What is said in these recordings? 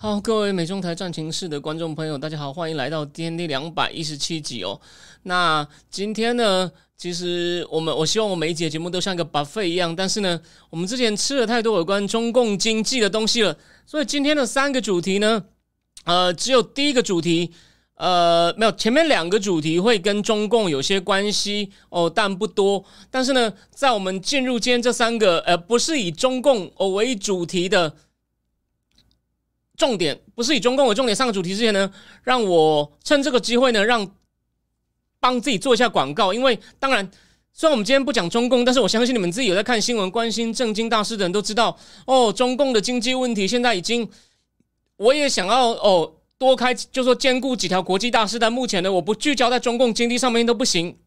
好，各位美中台战情室的观众朋友，大家好，欢迎来到 DND 两百一十七集哦。那今天呢，其实我们我希望我每一节节目都像一个 buffet 一样，但是呢，我们之前吃了太多有关中共经济的东西了，所以今天的三个主题呢，呃，只有第一个主题，呃，没有前面两个主题会跟中共有些关系哦，但不多。但是呢，在我们进入今天这三个呃，不是以中共哦为主题的。重点不是以中共为重点上个主题之前呢，让我趁这个机会呢，让帮自己做一下广告。因为当然，虽然我们今天不讲中共，但是我相信你们自己有在看新闻、关心政经大事的人都知道，哦，中共的经济问题现在已经，我也想要哦多开，就说兼顾几条国际大事，但目前呢，我不聚焦在中共经济上面都不行。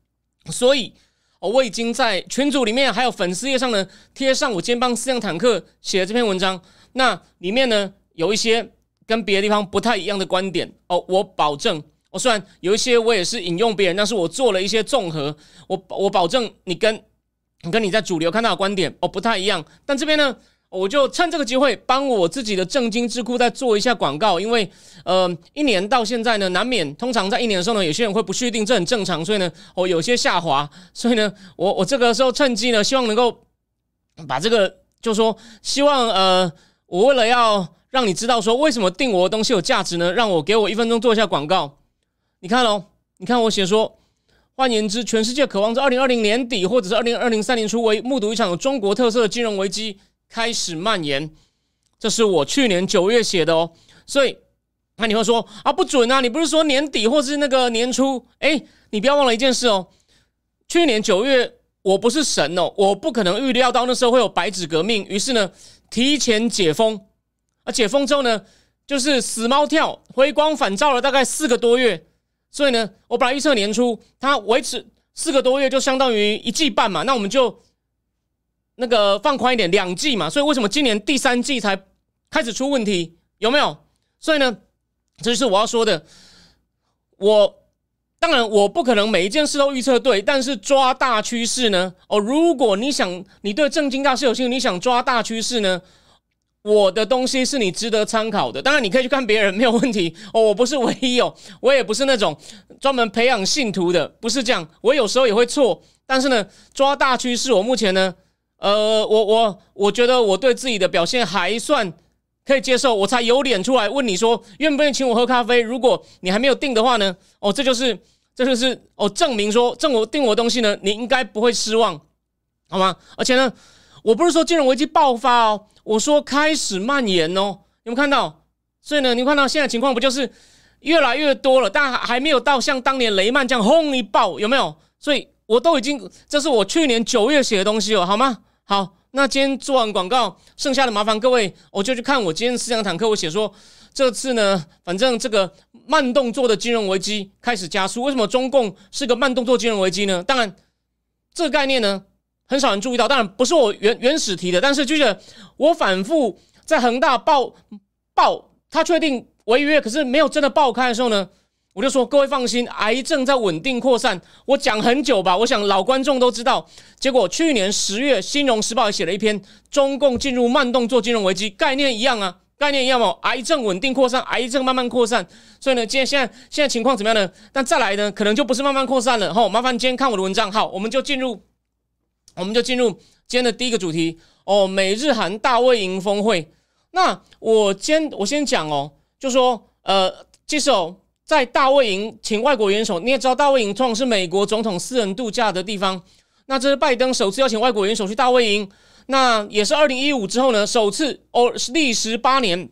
所以，我已经在群组里面还有粉丝页上呢贴上我肩膀四辆坦克写的这篇文章，那里面呢。有一些跟别的地方不太一样的观点哦，我保证，我虽然有一些我也是引用别人，但是我做了一些综合，我我保证你跟跟你在主流看到的观点哦不太一样，但这边呢，我就趁这个机会帮我自己的正经智库再做一下广告，因为呃一年到现在呢，难免通常在一年的时候呢，有些人会不确定，这很正常，所以呢，我有些下滑，所以呢，我我这个时候趁机呢，希望能够把这个就说希望呃，我为了要。让你知道说为什么订我的东西有价值呢？让我给我一分钟做一下广告。你看喽，你看我写说，换言之，全世界渴望在二零二零年底或者是二零二零三年初，为目睹一场有中国特色的金融危机开始蔓延。这是我去年九月写的哦。所以，那你会说啊，不准啊！你不是说年底或是那个年初？哎，你不要忘了一件事哦。去年九月，我不是神哦，我不可能预料到那时候会有白纸革命。于是呢，提前解封。而解封之后呢，就是死猫跳，回光返照了大概四个多月，所以呢，我本来预测年初它维持四个多月，就相当于一季半嘛，那我们就那个放宽一点，两季嘛。所以为什么今年第三季才开始出问题？有没有？所以呢，这就是我要说的。我当然我不可能每一件事都预测对，但是抓大趋势呢？哦，如果你想你对正经大事有兴趣，你想抓大趋势呢？我的东西是你值得参考的，当然你可以去看别人没有问题哦。我不是唯一哦，我也不是那种专门培养信徒的，不是这样。我有时候也会错，但是呢，抓大趋势，我目前呢，呃，我我我觉得我对自己的表现还算可以接受，我才有脸出来问你说愿不愿意请我喝咖啡。如果你还没有定的话呢，哦，这就是这就是哦，证明说证我订我东西呢，你应该不会失望，好吗？而且呢，我不是说金融危机爆发哦。我说开始蔓延哦，有没有看到？所以呢，你看到现在情况不就是越来越多了？但还没有到像当年雷曼这样轰一爆，有没有？所以我都已经，这是我去年九月写的东西哦，好吗？好，那今天做完广告，剩下的麻烦各位，我就去看我今天思想坦克，我写说这次呢，反正这个慢动作的金融危机开始加速。为什么中共是个慢动作金融危机呢？当然，这个概念呢。很少人注意到，当然不是我原原始提的，但是就是我反复在恒大爆爆，他确定违约，可是没有真的爆开的时候呢，我就说各位放心，癌症在稳定扩散。我讲很久吧，我想老观众都知道。结果去年十月，《新融时报》也写了一篇，中共进入慢动作金融危机，概念一样啊，概念一样哦，癌症稳定扩散，癌症慢慢扩散。所以呢，今天现在现在情况怎么样呢？但再来呢，可能就不是慢慢扩散了。吼，麻烦今天看我的文章。好，我们就进入。我们就进入今天的第一个主题哦，美日韩大卫营峰会。那我先我先讲哦，就说呃，其实哦，在大卫营请外国元首，你也知道大卫营通常是美国总统私人度假的地方。那这是拜登首次邀请外国元首去大卫营，那也是二零一五之后呢，首次哦历时八年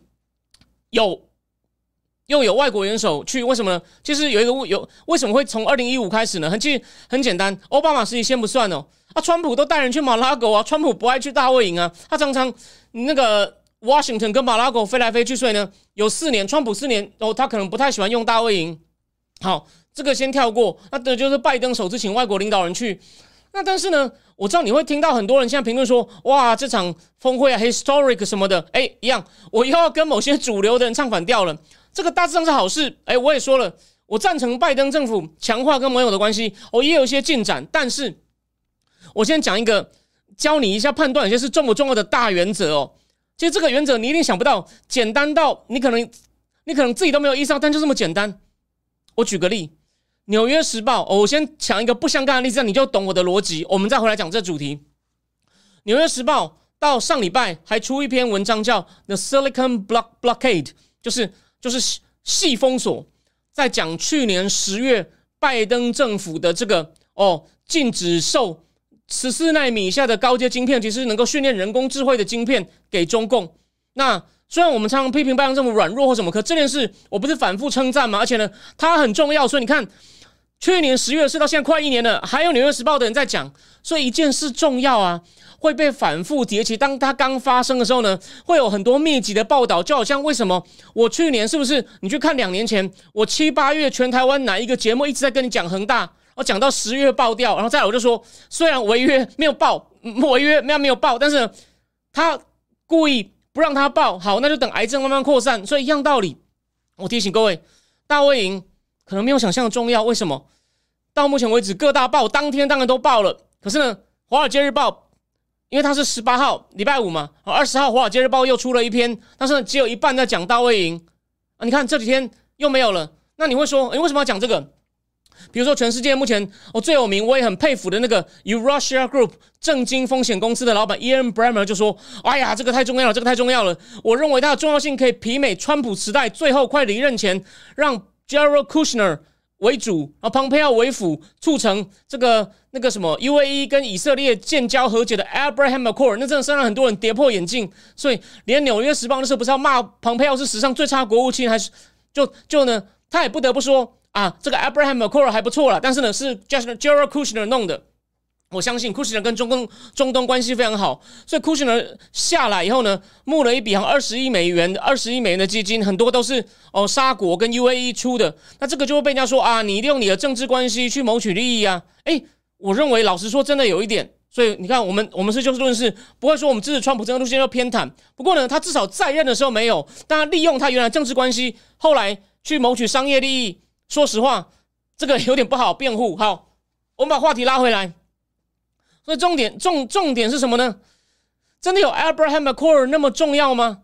有又有外国元首去，为什么呢？其实有一个有为什么会从二零一五开始呢？很其实很简单，奥巴马时期先不算哦。啊，川普都带人去马拉狗啊，川普不爱去大卫营啊，他常常那个 Washington 跟马拉狗飞来飞去，所以呢，有四年，川普四年哦，他可能不太喜欢用大卫营。好，这个先跳过。那这就是拜登首次请外国领导人去。那但是呢，我知道你会听到很多人现在评论说，哇，这场峰会啊，historic 什么的，哎，一样，我又要跟某些主流的人唱反调了。这个大致上是好事。哎，我也说了，我赞成拜登政府强化跟盟友的关系，我也有一些进展。但是，我先讲一个，教你一下判断有些是重不重要的大原则哦。其实这个原则你一定想不到，简单到你可能你可能自己都没有意识到，但就这么简单。我举个例，《纽约时报》哦，我先讲一个不相干的例子，你就懂我的逻辑。我们再回来讲这主题，《纽约时报》到上礼拜还出一篇文章，叫《The Silicon Block Blockade》，就是就是细封锁，在讲去年十月拜登政府的这个哦，禁止售。十四纳米以下的高阶晶片，其实能够训练人工智慧的晶片给中共。那虽然我们常常批评拜登政府软弱或什么，可这件事我不是反复称赞吗？而且呢，它很重要。所以你看，去年十月是到现在快一年了，还有《纽约时报》的人在讲。所以一件事重要啊，会被反复提起。当它刚发生的时候呢，会有很多密集的报道。就好像为什么我去年是不是？你去看两年前，我七八月全台湾哪一个节目一直在跟你讲恒大？我讲到十月爆掉，然后再来我就说，虽然违约没有爆，违约没有没有爆，但是他故意不让他爆，好，那就等癌症慢慢扩散。所以一样道理，我提醒各位，大卫营可能没有想象的重要。为什么？到目前为止各大报当天当然都报了，可是呢，《华尔街日报》因为它是十八号礼拜五嘛，二十号《华尔街日报》又出了一篇，但是只有一半在讲大卫营啊。你看这几天又没有了，那你会说，诶，为什么要讲这个？比如说，全世界目前我最有名，我也很佩服的那个 Eurasia Group 正金风险公司的老板 Ian Bremmer 就说：“哎呀，这个太重要了，这个太重要了。我认为它的重要性可以媲美川普时代最后快离任前让 Jared Kushner 为主，然后 Pompeo 为辅，促成这个那个什么 UAE 跟以色列建交和解的 Abraham Accord。那真的是让很多人跌破眼镜。所以，连纽约时报那时候不是要骂 Pompeo 是史上最差国务卿，还是就就呢？他也不得不说。”啊，这个 Abraham Accor 还不错了，但是呢，是 Just Jared Kushner 弄的。我相信 Kushner 跟中东中东关系非常好，所以 Kushner 下来以后呢，募了一笔二十亿美元、二十亿美元的基金，很多都是哦沙国跟 UAE 出的。那这个就会被人家说啊，你利用你的政治关系去谋取利益啊。诶，我认为老实说，真的有一点。所以你看，我们我们是就事论事，不会说我们支持川普这个路线要偏袒。不过呢，他至少在任的时候没有，但他利用他原来政治关系，后来去谋取商业利益。说实话，这个有点不好辩护。好，我们把话题拉回来。所以重点重重点是什么呢？真的有 Abraham Accord 那么重要吗？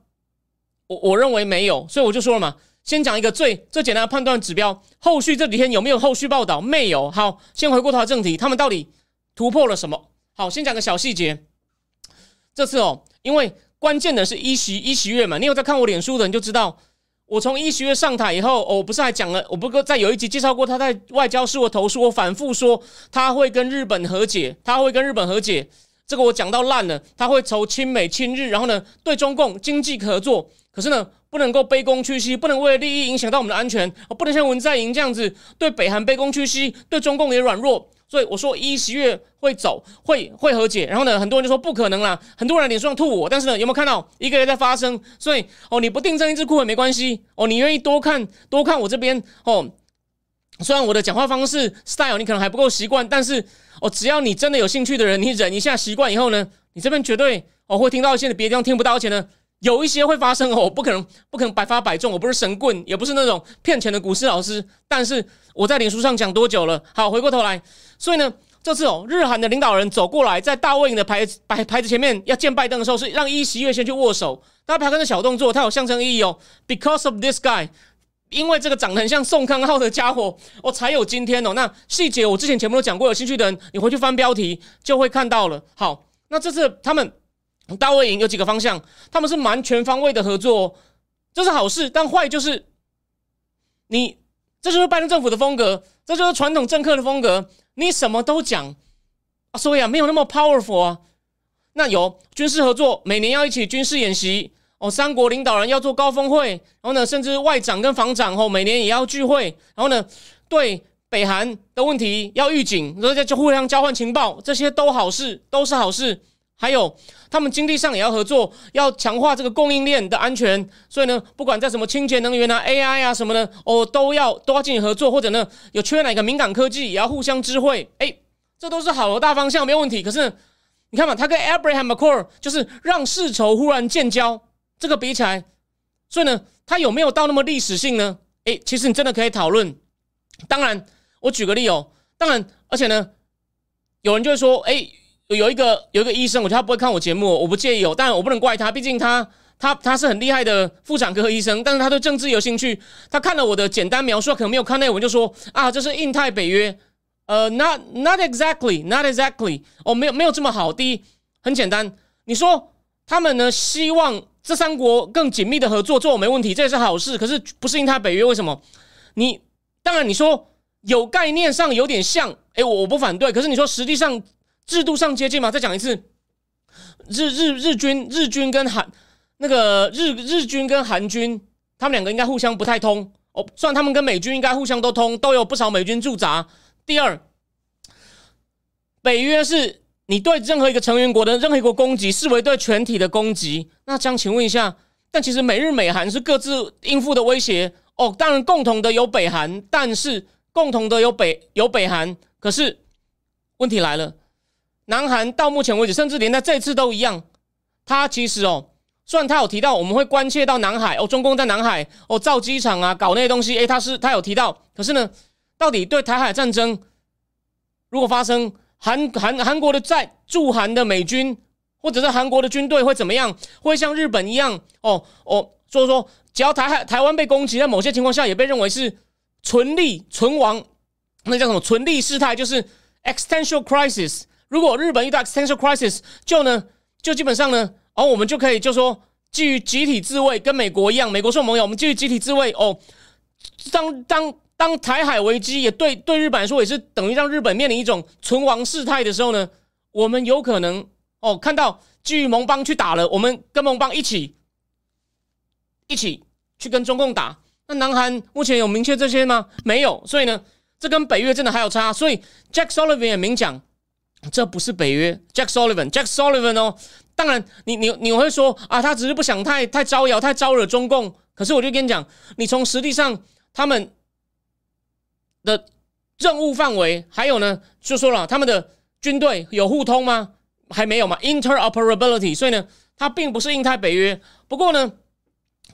我我认为没有。所以我就说了嘛，先讲一个最最简单的判断指标。后续这几天有没有后续报道？没有。好，先回过头正题，他们到底突破了什么？好，先讲个小细节。这次哦，因为关键的是一席一席月嘛，你有在看我脸书的你就知道。我从一学月上台以后，我不是还讲了，我不过在有一集介绍过他在外交事务投诉，我反复说他会跟日本和解，他会跟日本和解，这个我讲到烂了，他会筹亲美亲日，然后呢对中共经济合作，可是呢不能够卑躬屈膝，不能为了利益影响到我们的安全，不能像文在寅这样子对北韩卑躬屈膝，对中共也软弱。所以我说一十月会走，会会和解，然后呢，很多人就说不可能啦，很多人脸上吐我，但是呢，有没有看到一个月在发生？所以哦，你不订正一只裤也没关系哦，你愿意多看多看我这边哦。虽然我的讲话方式 style 你可能还不够习惯，但是哦，只要你真的有兴趣的人，你忍一下习惯以后呢，你这边绝对哦会听到一些别的地方听不到，而且呢。有一些会发生哦，不可能不可能百发百中，我不是神棍，也不是那种骗钱的股市老师。但是我在脸书上讲多久了？好，回过头来，所以呢，这次哦，日韩的领导人走过来，在大卫营的牌牌牌子前面要见拜登的时候，是让伊席月先去握手。大家不要看这小动作，它有象征意义哦。Because of this guy，因为这个长得很像宋康昊的家伙，我才有今天哦。那细节我之前节目都讲过，有兴趣的人你回去翻标题就会看到了。好，那这次他们。大卫营有几个方向，他们是蛮全方位的合作，这是好事。但坏就是，你这就是拜登政府的风格，这就是传统政客的风格。你什么都讲，所以啊，没有那么 powerful 啊。那有军事合作，每年要一起军事演习哦，三国领导人要做高峰会，然后呢，甚至外长跟防长哦，每年也要聚会，然后呢，对北韩的问题要预警，然后就互相交换情报，这些都好事，都是好事。还有他们经济上也要合作，要强化这个供应链的安全。所以呢，不管在什么清洁能源啊、AI 啊什么的，哦，都要都要进行合作，或者呢，有缺哪个敏感科技，也要互相知会。哎，这都是好的大方向，没有问题。可是你看嘛，他跟 Abraham Accor 就是让世仇忽然建交，这个比起来，所以呢，他有没有到那么历史性呢？哎，其实你真的可以讨论。当然，我举个例哦，当然，而且呢，有人就会说，哎。有一个有一个医生，我觉得他不会看我节目，我不介意哦，但我不能怪他，毕竟他他他是很厉害的妇产科医生，但是他对政治有兴趣，他看了我的简单描述，可能没有看内文，就说啊，这是印太北约，呃，not not exactly，not exactly，哦，没有没有这么好。第一，很简单，你说他们呢希望这三国更紧密的合作，这我没问题，这也是好事。可是不是印太北约，为什么？你当然你说有概念上有点像，诶，我我不反对，可是你说实际上。制度上接近吗？再讲一次，日日日军日军跟韩那个日日军跟韩军，他们两个应该互相不太通哦。虽然他们跟美军应该互相都通，都有不少美军驻扎。第二，北约是你对任何一个成员国的任何一个攻击视为对全体的攻击。那将请问一下，但其实美日美韩是各自应付的威胁哦。当然共同的有北韩，但是共同的有北有北韩，可是问题来了。南韩到目前为止，甚至连在这次都一样。他其实哦，虽然他有提到我们会关切到南海哦，中共在南海哦造机场啊，搞那些东西。诶，他是他有提到，可是呢，到底对台海战争如果发生，韩韩韩国的在驻韩的美军或者是韩国的军队会怎么样？会像日本一样哦哦，所以说只要台海台湾被攻击，在某些情况下也被认为是存立存亡，那叫什么存立事态，就是 existential crisis。如果日本遇到 existential crisis，就呢，就基本上呢，哦，我们就可以就说基于集体自卫，跟美国一样，美国是盟友，我们基于集体自卫。哦，当当当台海危机也对对日本来说也是等于让日本面临一种存亡事态的时候呢，我们有可能哦看到基于盟邦去打了，我们跟盟邦一起一起去跟中共打。那南韩目前有明确这些吗？没有，所以呢，这跟北约真的还有差。所以 Jack Sullivan 也明讲。这不是北约，Jack Sullivan，Jack Sullivan 哦。当然，你你你会说啊，他只是不想太太招摇、太招惹中共。可是，我就跟你讲，你从实际上他们的任务范围，还有呢，就说了他们的军队有互通吗？还没有嘛，interoperability。所以呢，它并不是印太北约。不过呢。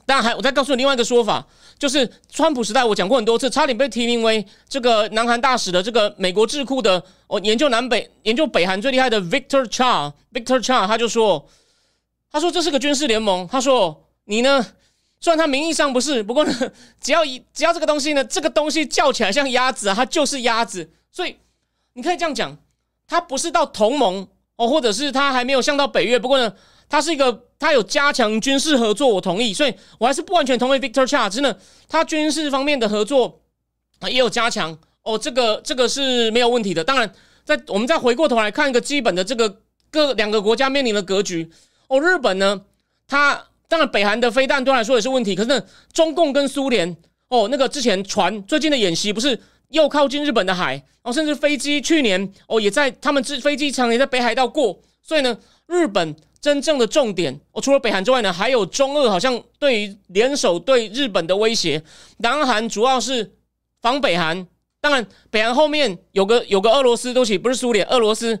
当然，还我再告诉你另外一个说法，就是川普时代我讲过很多次，差点被提名为这个南韩大使的这个美国智库的哦，研究南北、研究北韩最厉害的 Victor Cha，Victor Cha 他就说，他说这是个军事联盟。他说你呢，虽然他名义上不是，不过呢，只要一只要这个东西呢，这个东西叫起来像鸭子啊，它就是鸭子。所以你可以这样讲，它不是到同盟哦，或者是它还没有像到北约。不过呢。他是一个，他有加强军事合作，我同意，所以我还是不完全同意 Victor Cha，真的，他军事方面的合作啊也有加强哦，这个这个是没有问题的。当然，在我们再回过头来看一个基本的这个各两个国家面临的格局哦，日本呢，它当然北韩的飞弹对来说也是问题，可是呢，中共跟苏联哦，那个之前船最近的演习不是又靠近日本的海哦，甚至飞机去年哦也在他们之飞机场也在北海道过，所以呢，日本。真正的重点，哦，除了北韩之外呢，还有中俄好像对于联手对日本的威胁。南韩主要是防北韩，当然北韩后面有个有个俄罗斯，对不起，不是苏联，俄罗斯。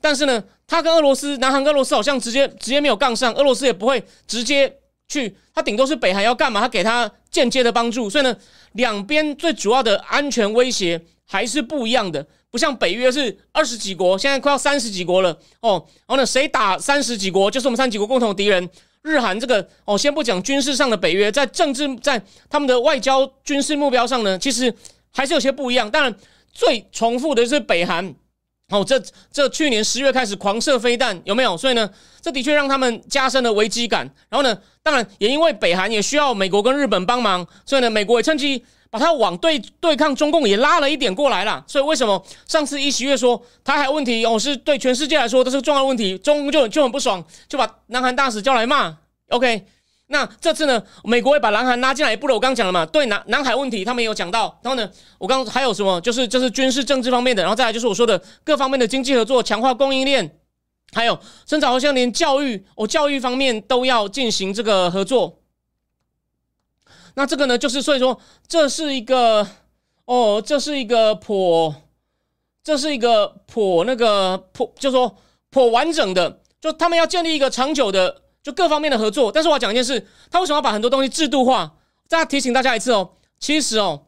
但是呢，他跟俄罗斯，南韩跟俄罗斯好像直接直接没有杠上，俄罗斯也不会直接去，他顶多是北韩要干嘛，他给他间接的帮助。所以呢，两边最主要的安全威胁还是不一样的。不像北约是二十几国，现在快要三十几国了哦。然后呢，谁打三十几国，就是我们三十几国共同敌人。日韩这个哦，先不讲军事上的北约，在政治在他们的外交军事目标上呢，其实还是有些不一样。当然，最重复的是北韩哦，这这去年十月开始狂射飞弹，有没有？所以呢，这的确让他们加深了危机感。然后呢，当然也因为北韩也需要美国跟日本帮忙，所以呢，美国也趁机。把他往对对抗中共也拉了一点过来了，所以为什么上次一席月说台海问题哦是对全世界来说都是重要问题，中共就就很不爽，就把南韩大使叫来骂。OK，那这次呢，美国也把南韩拉进来，不了我刚讲了嘛，对南南海问题他们也有讲到。然后呢，我刚还有什么，就是就是军事政治方面的，然后再来就是我说的各方面的经济合作，强化供应链。还有甚至好像连教育哦，教育方面都要进行这个合作。那这个呢，就是所以说这是一个哦，这是一个颇，这是一个颇那个颇，就说颇完整的，就他们要建立一个长久的，就各方面的合作。但是我要讲一件事，他为什么要把很多东西制度化？再提醒大家一次哦，其实哦，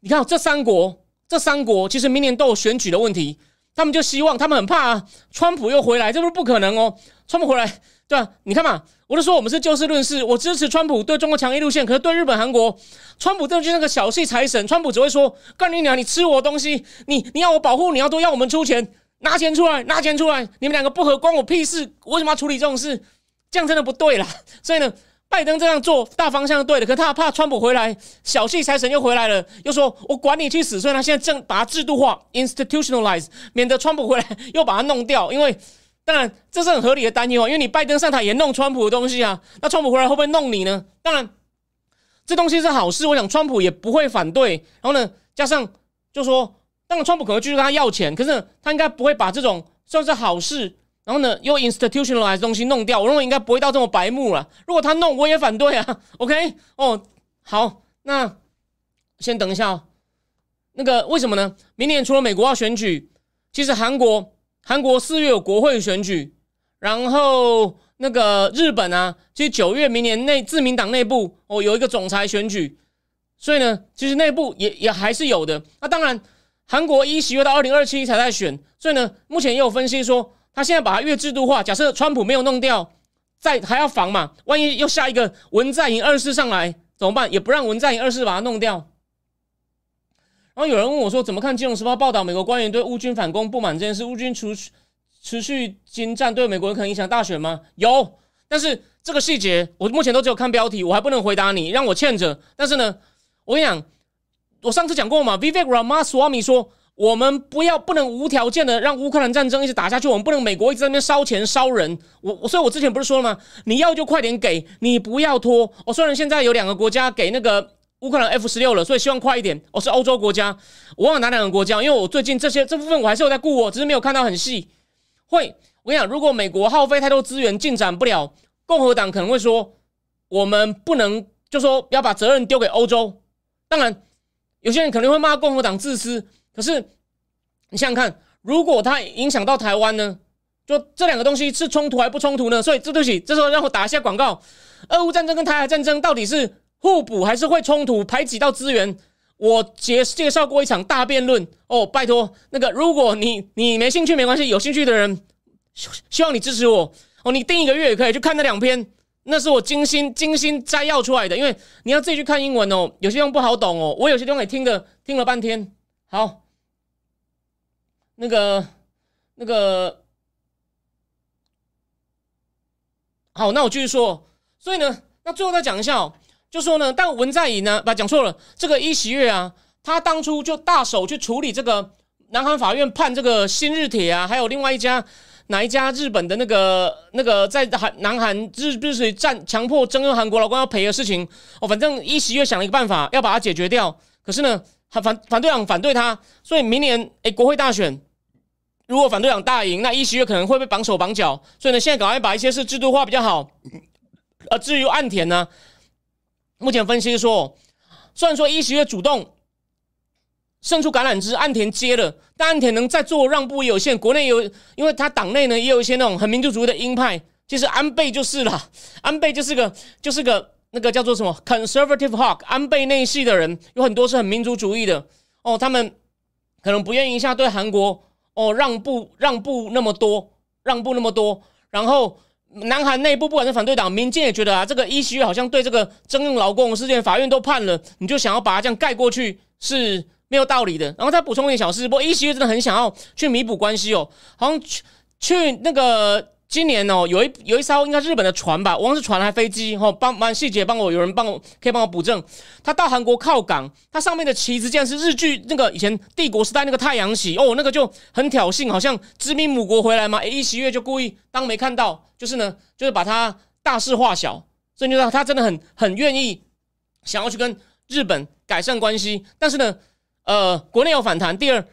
你看这三国，这三国其实明年都有选举的问题，他们就希望，他们很怕啊川普又回来，这不是不可能哦，川普回来。对啊，你看嘛，我就说我们是就事论事，我支持川普对中国强硬路线，可是对日本、韩国，川普就是那个小气财神，川普只会说干你娘，你吃我东西，你你要我保护，你要多要我们出钱，拿钱出来，拿钱出来，你们两个不合关我屁事，我为什么要处理这种事？这样真的不对啦。所以呢，拜登这样做大方向对的，可他怕川普回来，小气财神又回来了，又说我管你去死，所以他现在正把它制度化，institutionalize，免得川普回来又把它弄掉，因为。当然，这是很合理的担忧啊，因为你拜登上台也弄川普的东西啊，那川普回来会不会弄你呢？当然，这东西是好事，我想川普也不会反对。然后呢，加上就说，当然川普可能继续跟他要钱，可是他应该不会把这种算是好事，然后呢又 institutionalized 东西弄掉。我认为应该不会到这么白目了。如果他弄，我也反对啊。OK，哦，好，那先等一下哦。那个为什么呢？明年除了美国要选举，其实韩国。韩国四月有国会选举，然后那个日本啊，其实九月明年内自民党内部哦有一个总裁选举，所以呢，其实内部也也还是有的。那当然，韩国一十月到二零二七才在选，所以呢，目前也有分析说，他现在把它越制度化，假设川普没有弄掉，再还要防嘛，万一又下一个文在寅二世上来怎么办？也不让文在寅二世把它弄掉。然后有人问我说：“怎么看《金融时报》报道美国官员对乌军反攻不满这件事？乌军持续持续精战对美国可能影响大选吗？”有，但是这个细节我目前都只有看标题，我还不能回答你，让我欠着。但是呢，我跟你讲，我上次讲过嘛，Vivek Ramaswamy 说，我们不要不能无条件的让乌克兰战争一直打下去，我们不能美国一直在那边烧钱烧人。我我所以，我之前不是说了吗？你要就快点给，你不要拖。我虽然现在有两个国家给那个。乌克兰 F 十六了，所以希望快一点。我是欧洲国家，我忘了哪两个国家，因为我最近这些这部分我还是有在顾，我只是没有看到很细。会，我跟你讲，如果美国耗费太多资源进展不了，共和党可能会说，我们不能就说要把责任丢给欧洲。当然，有些人可能会骂共和党自私，可是你想想看，如果它影响到台湾呢？就这两个东西是冲突还不冲突呢？所以这对不起，这时候让我打一下广告：俄乌战争跟台海战争到底是？互补还是会冲突，排挤到资源。我介介绍过一场大辩论哦，拜托那个，如果你你没兴趣没关系，有兴趣的人希望你支持我哦。你订一个月也可以去看那两篇，那是我精心精心摘要出来的，因为你要自己去看英文哦，有些地方不好懂哦。我有些地方也听的听了半天。好，那个那个好，那我继续说。所以呢，那最后再讲一下哦。就说呢，但文在寅呢，把讲错了。这个一席月啊，他当初就大手去处理这个南韩法院判这个新日铁啊，还有另外一家哪一家日本的那个那个在韩南韩日日水战强迫征用韩国劳工要赔的事情哦，反正一席月想了一个办法要把它解决掉。可是呢，反反对党反对他，所以明年诶国会大选，如果反对党大赢，那一席月可能会被绑手绑脚。所以呢，现在赶快把一些事制度化比较好。呃，至于岸田呢？目前分析说，虽然说一席月主动伸出橄榄枝，岸田接了，但岸田能再做让步有限。国内有，因为他党内呢也有一些那种很民族主义的鹰派，其实安倍就是了，安倍就是个就是个那个叫做什么 conservative hawk，安倍内系的人有很多是很民族主义的哦，他们可能不愿意一下对韩国哦让步让步那么多，让步那么多，然后。南韩内部不管是反对党、民间也觉得啊，这个一席月好像对这个征用劳工事件，法院都判了，你就想要把它这样盖过去是没有道理的。然后再补充一点小事，不过一席月真的很想要去弥补关系哦，好像去去那个今年哦，有一有一艘应该日本的船吧，我忘是船还飞机哦，帮忙细节帮我有人帮我可以帮我补正，他到韩国靠港，他上面的旗子竟然是日剧那个以前帝国时代那个太阳旗哦，那个就很挑衅，好像殖民母国回来嘛，诶一席悦就故意当没看到。就是呢，就是把它大事化小，所以就道他真的很很愿意想要去跟日本改善关系。但是呢，呃，国内有反弹。第二，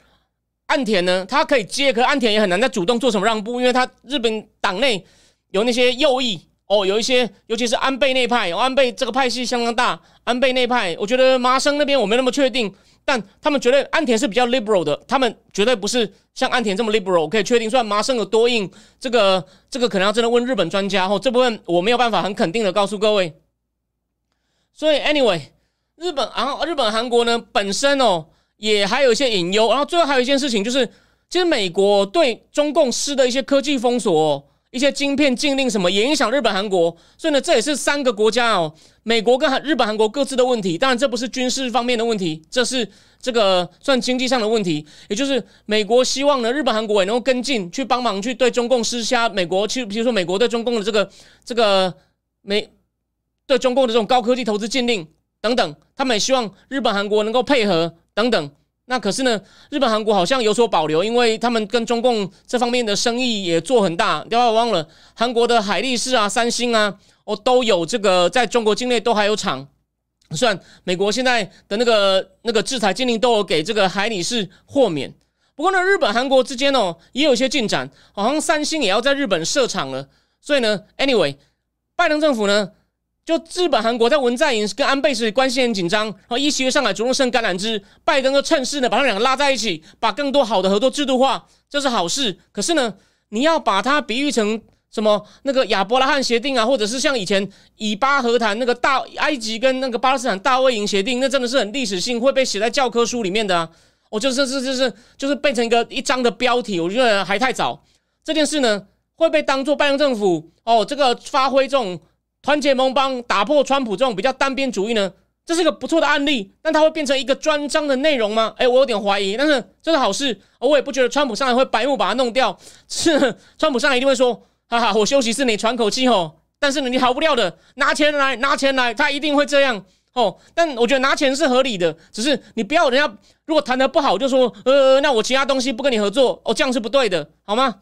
岸田呢，他可以接，可岸田也很难再主动做什么让步，因为他日本党内有那些右翼哦，有一些，尤其是安倍内派，哦安倍这个派系相当大。安倍内派，我觉得麻生那边我没那么确定，但他们觉得岸田是比较 liberal 的，他们绝对不是像岸田这么 liberal 我。可以确定，虽然麻生有多硬，这个这个可能要真的问日本专家哦，这部分我没有办法很肯定的告诉各位。所以 anyway，日本然后日本韩国呢本身哦。也还有一些隐忧，然后最后还有一件事情，就是其实美国对中共施的一些科技封锁、一些晶片禁令什么，也影响日本、韩国。所以呢，这也是三个国家哦，美国跟韩日本、韩国各自的问题。当然，这不是军事方面的问题，这是这个算经济上的问题。也就是美国希望呢，日本、韩国也能够跟进，去帮忙去对中共施加美国去，比如说美国对中共的这个这个美对中共的这种高科技投资禁令等等，他们也希望日本、韩国能够配合。等等，那可是呢，日本、韩国好像有所保留，因为他们跟中共这方面的生意也做很大。不要忘了，韩国的海力士啊、三星啊，哦，都有这个在中国境内都还有厂。虽然美国现在的那个那个制裁禁令都有给这个海力士豁免，不过呢，日本、韩国之间哦也有一些进展，好像三星也要在日本设厂了。所以呢，anyway，拜登政府呢。就日本、韩国在文在寅跟安倍是关系很紧张，然后一袭上海主动伸橄榄枝，拜登就趁势呢把他们两个拉在一起，把更多好的合作制度化，这是好事。可是呢，你要把它比喻成什么那个亚伯拉罕协定啊，或者是像以前以巴和谈那个大埃及跟那个巴勒斯坦大卫营协定，那真的是很历史性，会被写在教科书里面的啊。我就是是就是就是变成一个一张的标题，我觉得还太早。这件事呢会被当做拜登政府哦这个发挥这种。团结盟邦，打破川普这种比较单边主义呢？这是个不错的案例，但它会变成一个专章的内容吗？哎，我有点怀疑。但是这是好事，我也不觉得川普上来会白目把它弄掉。是川普上来一定会说：“哈哈，我休息室你喘口气哦。”但是呢，你逃不掉的，拿钱来，拿钱来，他一定会这样哦。但我觉得拿钱是合理的，只是你不要人家如果谈的不好，就说呃，那我其他东西不跟你合作哦，这样是不对的，好吗？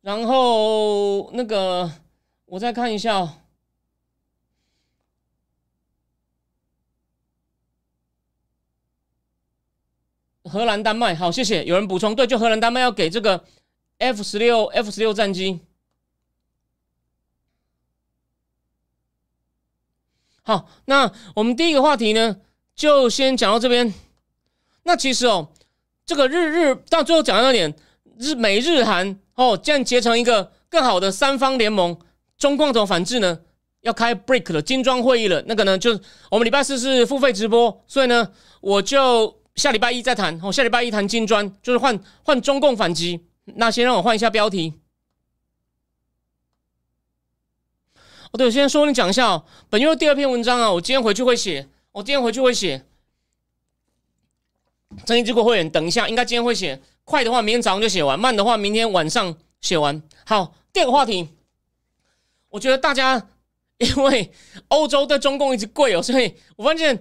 然后那个。我再看一下哦，荷兰、丹麦，好，谢谢。有人补充，对，就荷兰、丹麦要给这个 F 十六、F 十六战机。好，那我们第一个话题呢，就先讲到这边。那其实哦，这个日日到最后讲到那点，日美日韩哦，这样结成一个更好的三方联盟。中共怎么反制呢？要开 break 了，金砖会议了。那个呢，就我们礼拜四是付费直播，所以呢，我就下礼拜一再谈。哦，下礼拜一谈金砖，就是换换中共反击。那先让我换一下标题。哦，对，我先说你讲一下哦。本月第二篇文章啊，我今天回去会写。我今天回去会写。争议之国会员，等一下，应该今天会写。快的话，明天早上就写完；慢的话，明天晚上写完。好，第二个话题。我觉得大家因为欧洲对中共一直贵哦，所以我发现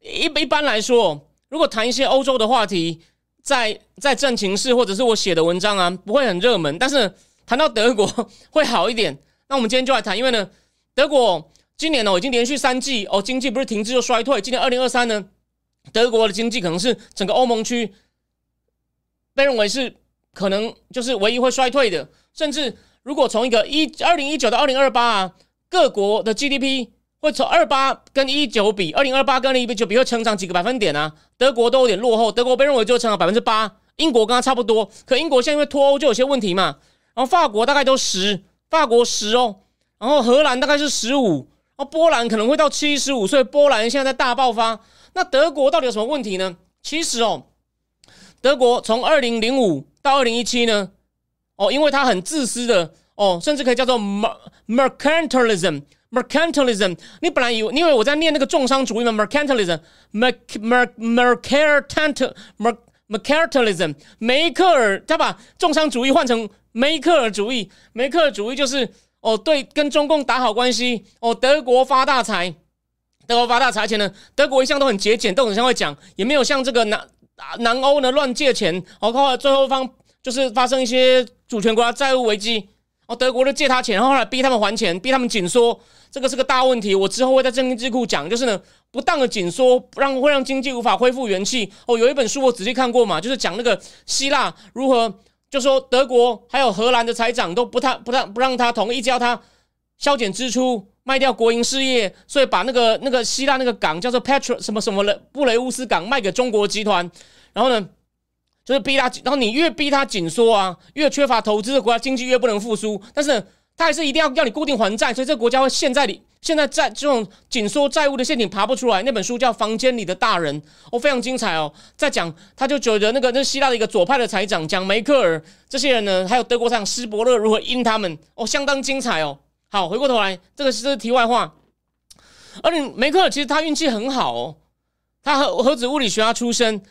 一一般来说，如果谈一些欧洲的话题，在在正情室或者是我写的文章啊，不会很热门。但是谈到德国会好一点。那我们今天就来谈，因为呢，德国今年呢已经连续三季哦，经济不是停滞就衰退。今年二零二三呢，德国的经济可能是整个欧盟区被认为是可能就是唯一会衰退的，甚至。如果从一个一二零一九到二零二八啊，各国的 GDP 会从二八跟一九比，二零二八跟二零一九比会成长几个百分点啊？德国都有点落后，德国被认为就成长百分之八，英国跟它差不多，可英国现在因为脱欧就有些问题嘛。然后法国大概都十，法国十哦，然后荷兰大概是十五，哦，波兰可能会到七十五，所以波兰现在在大爆发。那德国到底有什么问题呢？其实哦，德国从二零零五到二零一七呢。哦，因为他很自私的哦，甚至可以叫做 mercantilism，mercantilism。你本来以为，因为我在念那个重商主义嘛，mercantilism，mer mer mercantil mer mercantilism。梅克尔他把重商主义换成梅克尔主义，梅克尔主义就是哦，对，跟中共打好关系，哦，德国发大财，德国发大财，而且呢，德国一向都很节俭，都很像会讲，也没有像这个南南欧呢乱借钱，哦，后来最后方。就是发生一些主权国家债务危机，哦，德国就借他钱，然后后来逼他们还钱，逼他们紧缩，这个是个大问题。我之后会在政经智库讲，就是呢，不当的紧缩，让会让经济无法恢复元气。哦，有一本书我仔细看过嘛，就是讲那个希腊如何，就说德国还有荷兰的财长都不太不太不让他同意叫他削减支出。卖掉国营事业，所以把那个那个希腊那个港叫做 Petro 什么什么的布雷乌斯港卖给中国集团，然后呢，就是逼他，然后你越逼他紧缩啊，越缺乏投资的国家经济越不能复苏，但是他还是一定要要你固定还债，所以这个国家会陷在里，现在在这种紧缩债务的陷阱爬不出来。那本书叫《房间里的大人》，哦，非常精彩哦，在讲他就觉得那个那希腊的一个左派的财长讲梅克尔这些人呢，还有德国财长施伯勒如何阴他们，哦，相当精彩哦。好，回过头来，这个是题外话。而你梅克尔其实他运气很好哦，他核核子物理学家出身，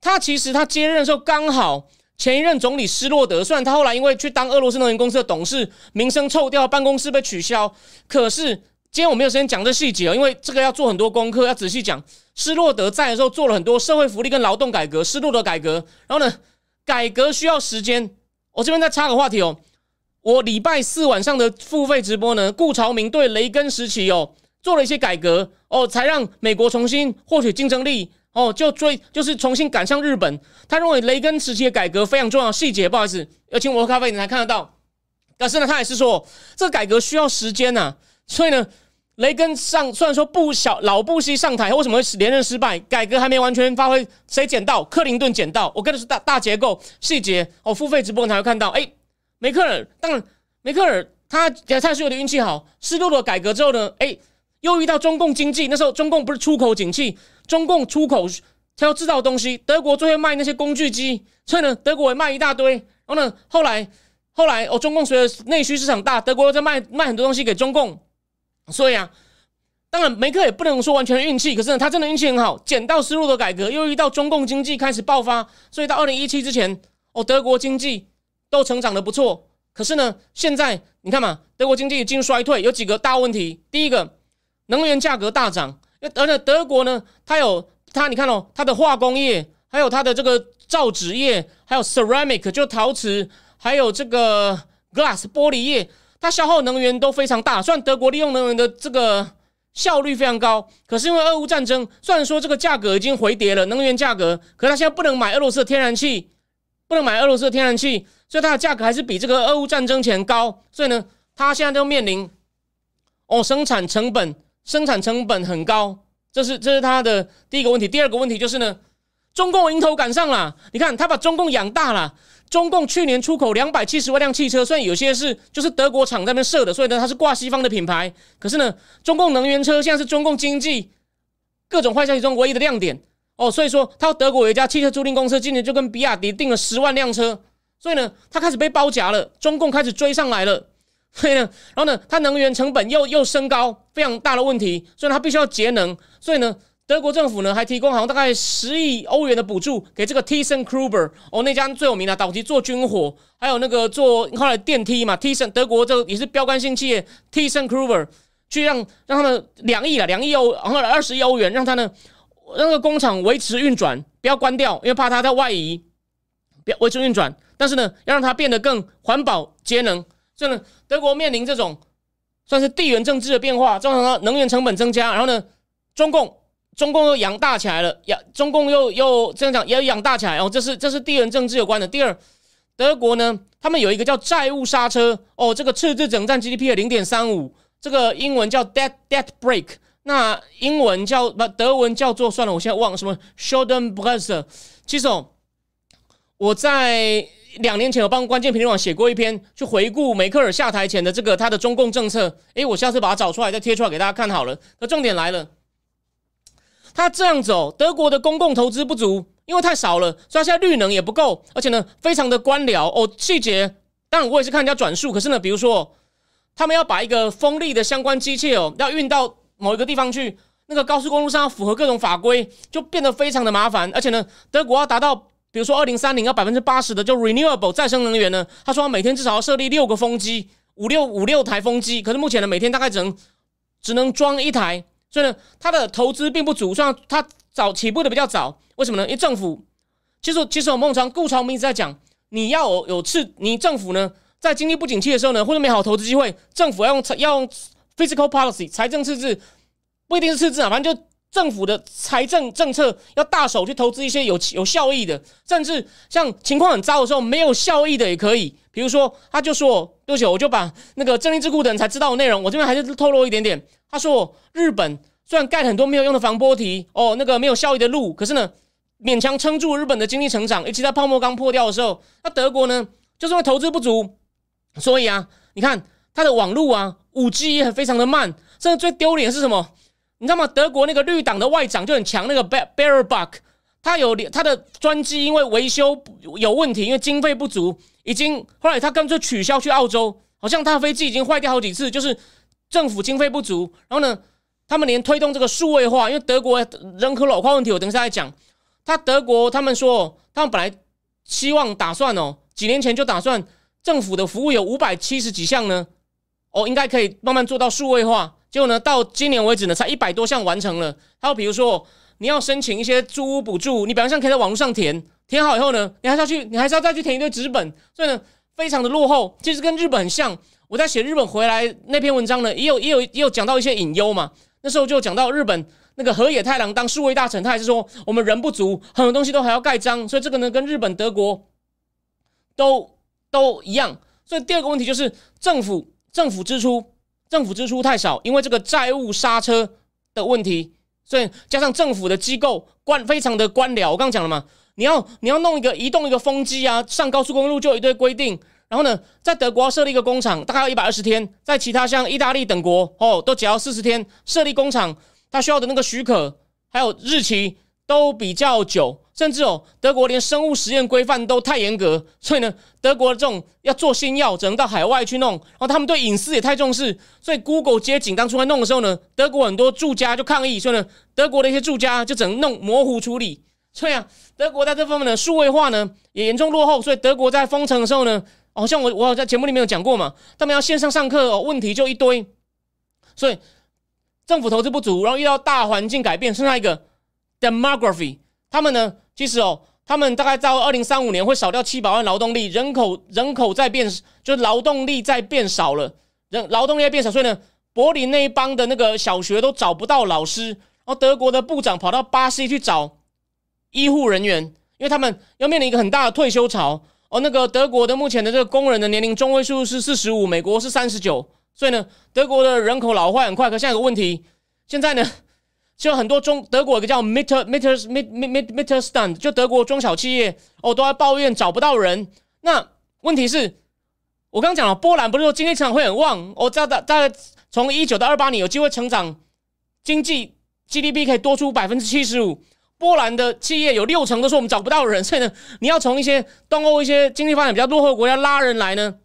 他其实他接任的时候刚好前一任总理施洛德，虽然他后来因为去当俄罗斯能源公司的董事，名声臭掉，办公室被取消，可是今天我没有时间讲这细节哦，因为这个要做很多功课，要仔细讲。施洛德在的时候做了很多社会福利跟劳动改革，施洛德改革，然后呢，改革需要时间。我这边再插个话题哦。我礼拜四晚上的付费直播呢，顾朝明对雷根时期哦做了一些改革哦，才让美国重新获取竞争力哦，就追就是重新赶上日本。他认为雷根时期的改革非常重要，细节不好意思，要请我喝咖啡你才看得到。但是呢，他也是说这个改革需要时间呐，所以呢，雷根上虽然说不小老布希上台，为什么会连任失败？改革还没完全发挥，谁捡到？克林顿捡到。我跟的是大大结构细节哦，付费直播你才会看到哎。梅克尔，当然，梅克尔他他是有点运气好。失落的改革之后呢，哎，又遇到中共经济。那时候中共不是出口景气，中共出口他要制造东西，德国最会卖那些工具机，所以呢，德国也卖一大堆。然后呢，后来后来哦，中共随着内需市场大，德国又在卖卖很多东西给中共。所以啊，当然梅克也不能说完全运气，可是呢，他真的运气很好，捡到施洛的改革，又遇到中共经济开始爆发，所以到二零一七之前，哦，德国经济。都成长的不错，可是呢，现在你看嘛，德国经济已经衰退，有几个大问题。第一个，能源价格大涨，而且德国呢，它有它，你看哦，它的化工业，还有它的这个造纸业，还有 ceramic 就陶瓷，还有这个 glass 玻璃业，它消耗能源都非常大。虽然德国利用能源的这个效率非常高，可是因为俄乌战争，虽然说这个价格已经回跌了，能源价格，可是它现在不能买俄罗斯的天然气，不能买俄罗斯的天然气。所以它的价格还是比这个俄乌战争前高，所以呢，它现在就面临哦生产成本生产成本很高，这是这是它的第一个问题。第二个问题就是呢，中共迎头赶上了，你看他把中共养大了。中共去年出口两百七十万辆汽车，虽然有些是就是德国厂在那边设的，所以呢它是挂西方的品牌，可是呢，中共能源车现在是中共经济各种坏消息中唯一的亮点哦。所以说，他德国有一家汽车租赁公司，今年就跟比亚迪订了十万辆车。所以呢，他开始被包夹了，中共开始追上来了。所以呢，然后呢，它能源成本又又升高，非常大的问题。所以它必须要节能。所以呢，德国政府呢还提供好像大概十亿欧元的补助给这个 ThyssenKrupp 哦，那家最有名的导体做军火，还有那个做后来电梯嘛，Thyssen 德国这个也是标杆性企业 ThyssenKrupp 去让让他们两亿了，两亿欧，然后二十亿欧元，让他呢那个工厂维持运转，不要关掉，因为怕它在外移，不要维持运转。但是呢，要让它变得更环保节能，所以呢，德国面临这种算是地缘政治的变化，造成了能源成本增加。然后呢，中共中共又养大起来了，养中共又又这样讲，也养大起来。然后这是这是地缘政治有关的。第二，德国呢，他们有一个叫债务刹车哦，这个赤字整占 GDP 的零点三五，这个英文叫 debt debt break，那英文叫不德文叫做算了，我现在忘了什么 s h o l d e n b r e s e r 其实哦，我在。两年前，我帮关键评论网写过一篇，去回顾梅克尔下台前的这个他的中共政策。诶，我下次把它找出来再贴出来给大家看好了。可重点来了，他这样走，德国的公共投资不足，因为太少了，所以现在绿能也不够，而且呢，非常的官僚哦。细节当然我也是看人家转述，可是呢，比如说他们要把一个风力的相关机器哦，要运到某一个地方去，那个高速公路上要符合各种法规，就变得非常的麻烦，而且呢，德国要达到。比如说，二零三零要百分之八十的就 renewable 再生能源呢？他说每天至少要设立六个风机，五六五六台风机。可是目前呢，每天大概只能只能装一台，所以呢，他的投资并不足。虽然它早起步的比较早，为什么呢？因为政府其实其实我们常顾朝明一直在讲，你要有有次你政府呢在经济不景气的时候呢，或者没好投资机会，政府要用要用 physical policy 财政赤字，不一定是赤字啊，反正就政府的财政政策要大手去投资一些有有效益的，甚至像情况很糟的时候没有效益的也可以。比如说，他就说，对不起，我就把那个正立智库的人才知道的内容，我这边还是透露一点点。他说，日本虽然盖很多没有用的防波堤，哦，那个没有效益的路，可是呢，勉强撑住日本的经济成长。尤其在泡沫刚破掉的时候，那德国呢，就是因为投资不足，所以啊，你看它的网路啊，五 G 也很非常的慢。甚至最丢脸是什么？你知道吗？德国那个绿党的外长就很强，那个 Bar Bear Buck，他有他的专机因为维修有问题，因为经费不足，已经后来他干脆取消去澳洲，好像他飞机已经坏掉好几次，就是政府经费不足。然后呢，他们连推动这个数位化，因为德国人口老化问题，我等一下再讲。他德国他们说，他们本来希望打算哦，几年前就打算政府的服务有五百七十几项呢，哦，应该可以慢慢做到数位化。结果呢，到今年为止呢，才一百多项完成了。还有比如说，你要申请一些租屋补助，你比方像可以在网络上填，填好以后呢，你还是要去，你还是要再去填一堆纸本，所以呢，非常的落后。其实跟日本很像。我在写日本回来那篇文章呢，也有也有 也有讲到一些隐忧嘛。那时候就讲到日本那个河野太郎当数位大臣，他还是说我们人不足，很多东西都还要盖章。所以这个呢，跟日本、德国都都一样。所以第二个问题就是政府政府支出。政府支出太少，因为这个债务刹车的问题，所以加上政府的机构官非常的官僚。我刚刚讲了嘛，你要你要弄一个移动一个风机啊，上高速公路就有一堆规定。然后呢，在德国设立一个工厂，大概要一百二十天；在其他像意大利等国哦，都只要四十天。设立工厂，它需要的那个许可还有日期都比较久。甚至哦，德国连生物实验规范都太严格，所以呢，德国的这种要做新药，只能到海外去弄。然后他们对隐私也太重视，所以 Google 接紧当初来弄的时候呢，德国很多住家就抗议，所以呢，德国的一些住家就只能弄模糊处理。所以啊，德国在这方面的数位化呢也严重落后。所以德国在封城的时候呢，好像我我在节目里面有讲过嘛，他们要线上上课，哦，问题就一堆。所以政府投资不足，然后遇到大环境改变，剩下一个 demography，他们呢？其实哦，他们大概到二零三五年会少掉七百万劳动力，人口人口在变，就是劳动力在变少了，人劳动力在变少，所以呢，柏林那一帮的那个小学都找不到老师，然后德国的部长跑到巴西去找医护人员，因为他们要面临一个很大的退休潮。哦，那个德国的目前的这个工人的年龄中位数是四十五，美国是三十九，所以呢，德国的人口老化很快。可现在有个问题，现在呢？就很多中德国一个叫 Mitter Mitter Mitter Mitterstand，就德国中小企业哦都在抱怨找不到人。那问题是，我刚刚讲了，波兰不是说经济成长会很旺？我知道大大概从一九到二八年有机会成长，经济 GDP 可以多出百分之七十五。波兰的企业有六成都说我们找不到人，所以呢，你要从一些东欧一些经济发展比较落后的国家拉人来呢，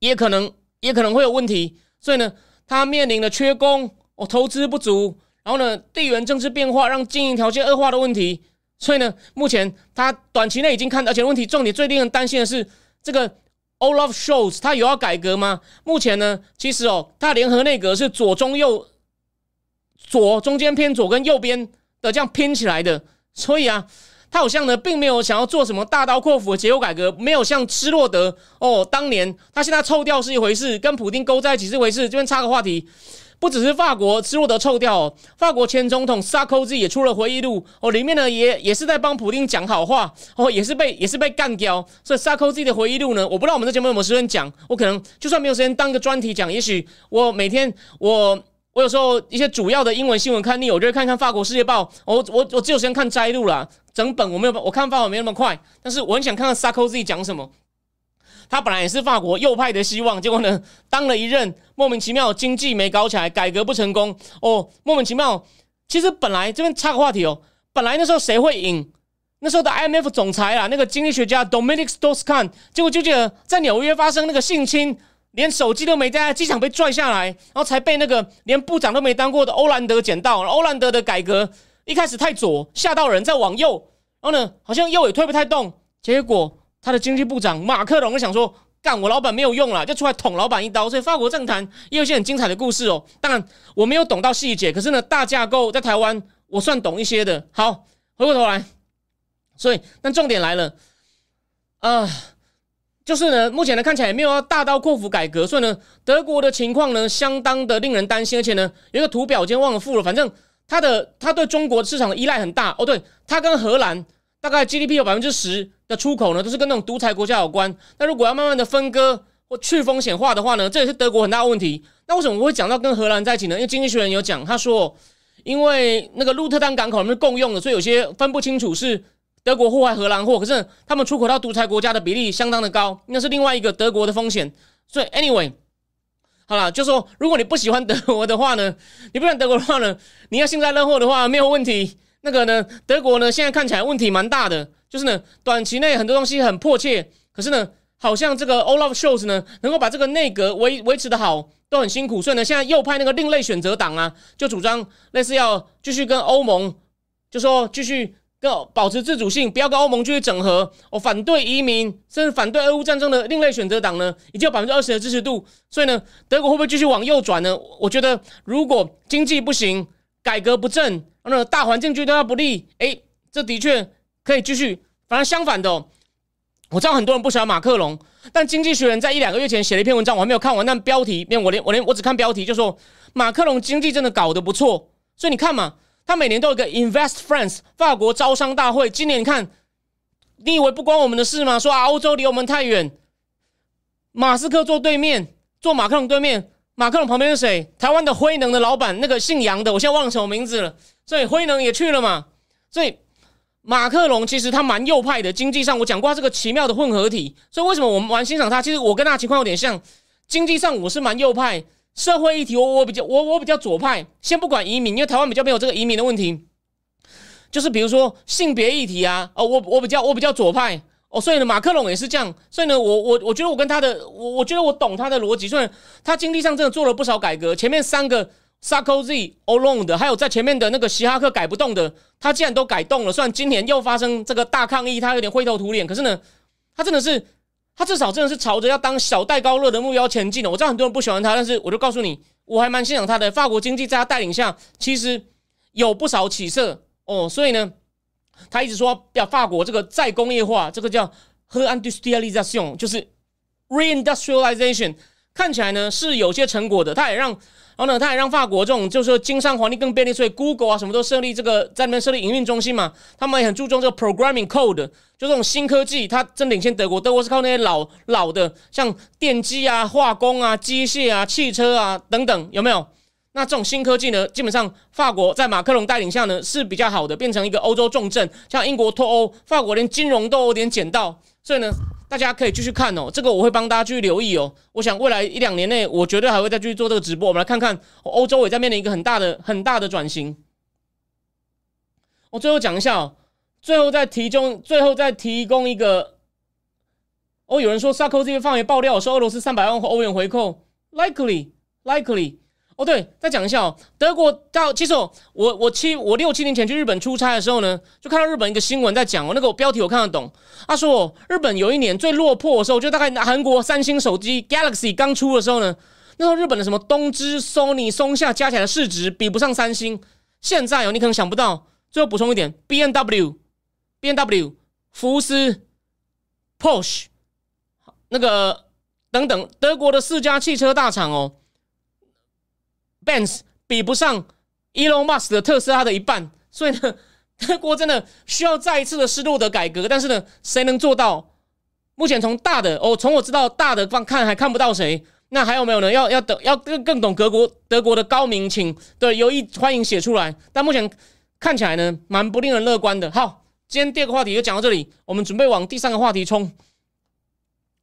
也可能也可能会有问题。所以呢，他面临的缺工，哦，投资不足。然后呢，地缘政治变化让经营条件恶化的问题，所以呢，目前他短期内已经看，而且问题重点最令人担心的是，这个 Olaf Scholz 他有要改革吗？目前呢，其实哦，他联合内阁是左中右，左中间偏左跟右边的这样拼起来的，所以啊，他好像呢，并没有想要做什么大刀阔斧的结构改革，没有像施洛德哦，当年他现在臭掉是一回事，跟普京勾在一起是一回事。这边插个话题。不只是法国斯洛德臭掉，法国前总统萨科兹也出了回忆录哦，里面呢也也是在帮普京讲好话哦，也是被也是被干掉。所以萨科兹的回忆录呢，我不知道我们这节目有没有时间讲，我可能就算没有时间当个专题讲，也许我每天我我有时候一些主要的英文新闻看腻，我就会看看法国世界报。我我我只有时间看摘录啦，整本我没有，我看法文没那么快，但是我很想看看萨科兹讲什么。他本来也是法国右派的希望，结果呢，当了一任莫名其妙，经济没搞起来，改革不成功哦，莫名其妙。其实本来这边插个话题哦，本来那时候谁会赢？那时候的 IMF 总裁啊，那个经济学家 Dominic s t o s k a n 结果就记得在纽约发生那个性侵，连手机都没带，机场被拽下来，然后才被那个连部长都没当过的欧兰德捡到。欧兰德的改革一开始太左，吓到人，再往右，然后呢，好像右也推不太动，结果。他的经济部长马克龙想说：“干我老板没有用了，就出来捅老板一刀。”所以法国政坛也有一些很精彩的故事哦。当然我没有懂到细节，可是呢，大架构在台湾我算懂一些的。好，回过头来，所以那重点来了啊，就是呢，目前呢看起来也没有要大刀阔斧改革，所以呢，德国的情况呢相当的令人担心，而且呢有一个图表今天忘了附了，反正他的他对中国市场的依赖很大哦。对，他跟荷兰大概 GDP 有百分之十的出口呢，都是跟那种独裁国家有关。那如果要慢慢的分割或去风险化的话呢，这也是德国很大的问题。那为什么我会讲到跟荷兰在一起呢？因为经济学人有讲，他说因为那个鹿特丹港口是共用的，所以有些分不清楚是德国货还是荷兰货。可是他们出口到独裁国家的比例相当的高，那是另外一个德国的风险。所以 anyway。好了，就说如果你不喜欢德国的话呢，你不喜欢德国的话呢，你要幸灾乐祸的话没有问题。那个呢，德国呢现在看起来问题蛮大的，就是呢短期内很多东西很迫切，可是呢好像这个 Olaf Scholz 呢能够把这个内阁维维持的好都很辛苦，所以呢现在又派那个另类选择党啊，就主张类似要继续跟欧盟，就说继续。要保持自主性，不要跟欧盟继续整合。我反对移民，甚至反对俄乌战争的另类选择党呢，已经有百分之二十的支持度。所以呢，德国会不会继续往右转呢？我觉得，如果经济不行，改革不正，那大环境对他不利，哎，这的确可以继续。反而相反的，我知道很多人不喜欢马克龙，但《经济学人》在一两个月前写了一篇文章，我还没有看完，但标题，连我连我连我只看标题，就说马克龙经济真的搞得不错。所以你看嘛。他每年都有个 Invest France 法国招商大会。今年你看，你以为不关我们的事吗？说啊，欧洲离我们太远。马斯克坐对面，坐马克龙对面。马克龙旁边是谁？台湾的辉能的老板，那个姓杨的，我现在忘了什么名字了。所以辉能也去了嘛。所以马克龙其实他蛮右派的，经济上我讲过他这个奇妙的混合体。所以为什么我们蛮欣赏他？其实我跟他情况有点像，经济上我是蛮右派。社会议题，我我比较我我比较左派，先不管移民，因为台湾比较没有这个移民的问题。就是比如说性别议题啊，哦，我我比较我比较左派哦，所以呢，马克龙也是这样，所以呢，我我我觉得我跟他的，我我觉得我懂他的逻辑，所以他经济上真的做了不少改革。前面三个 Sarkozy alone 的还有在前面的那个希哈克改不动的，他既然都改动了，虽然今年又发生这个大抗议，他有点灰头土脸，可是呢，他真的是。他至少真的是朝着要当小戴高乐的目标前进的。我知道很多人不喜欢他，但是我就告诉你，我还蛮欣赏他的。法国经济在他带领下，其实有不少起色哦。所以呢，他一直说要法国这个再工业化，这个叫 “reindustrialization”，就是 “reindustrialization”，看起来呢是有些成果的。他也让。然后呢，他也让法国这种就是说经商环境更便利，所以 Google 啊什么都设立这个在那边设立营运中心嘛。他们也很注重这个 programming code，就这种新科技，它真领先德国。德国是靠那些老老的，像电机啊、化工啊、机械啊、汽车啊等等，有没有？那这种新科技呢，基本上法国在马克龙带领下呢是比较好的，变成一个欧洲重镇。像英国脱欧，法国连金融都有点捡到，所以呢。大家可以继续看哦，这个我会帮大家继续留意哦。我想未来一两年内，我绝对还会再继续做这个直播。我们来看看欧洲也在面临一个很大的、很大的转型。我最后讲一下哦，最后再提供，最后再提供一个。哦，有人说萨科这边范围爆料，说俄罗斯三百万欧元回扣，likely，likely。哦，对，再讲一下哦。德国到其实我我七我六七年前去日本出差的时候呢，就看到日本一个新闻在讲哦，那个标题我看得懂。他说日本有一年最落魄的时候，就大概韩国三星手机 Galaxy 刚出的时候呢，那时候日本的什么东芝、Sony、松下加起来的市值比不上三星。现在哦，你可能想不到。最后补充一点，B N W、B N W、福斯、Porsche 那个等等德国的四家汽车大厂哦。Benz 比不上 Elon Musk 的特斯拉的一半，所以呢，德国真的需要再一次的失落的改革。但是呢，谁能做到？目前从大的哦，从我知道大的方看还看不到谁。那还有没有呢？要要等要更更懂德国德国的高明，请对有意欢迎写出来。但目前看起来呢，蛮不令人乐观的。好，今天第二个话题就讲到这里，我们准备往第三个话题冲。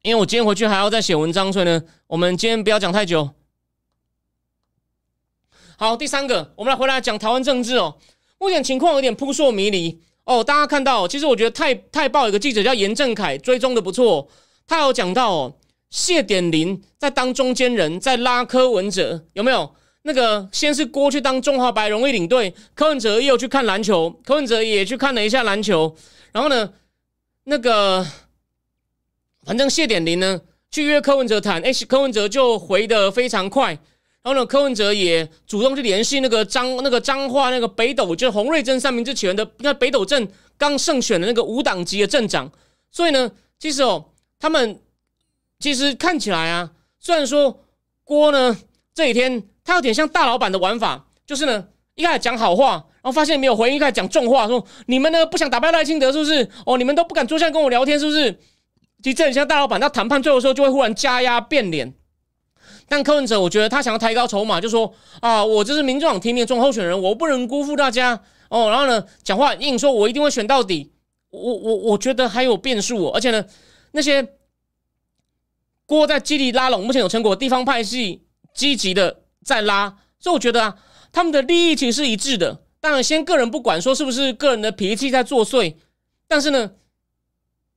因为我今天回去还要再写文章，所以呢，我们今天不要讲太久。好，第三个，我们来回来讲台湾政治哦。目前情况有点扑朔迷离哦。大家看到，其实我觉得太太报有个记者叫严正凯，追踪的不错。他有讲到哦，谢点林在当中间人，在拉柯文哲，有没有？那个先是郭去当中华白荣誉领队，柯文哲也有去看篮球，柯文哲也去看了一下篮球。然后呢，那个反正谢点林呢去约柯文哲谈，哎，柯文哲就回的非常快。然后呢，柯文哲也主动去联系那个张那个彰化那个北斗，就是洪瑞珍三明治起源的，那北斗镇刚胜选的那个无党籍的镇长。所以呢，其实哦，他们其实看起来啊，虽然说郭呢这几天他有点像大老板的玩法，就是呢，一开始讲好话，然后发现没有回应，一开始讲重话，说你们呢不想打败赖清德是不是？哦，你们都不敢坐下跟我聊天是不是？其实这很像大老板，他谈判最后的时候就会忽然加压变脸。但柯文哲，我觉得他想要抬高筹码，就说啊，我这是民众党提名中候选人，我不能辜负大家哦。然后呢，讲话硬说，我一定会选到底。我我我觉得还有变数，而且呢，那些锅在基地拉拢，目前有成果，地方派系积极的在拉，所以我觉得啊，他们的利益其实是一致的。当然，先个人不管，说是不是个人的脾气在作祟，但是呢，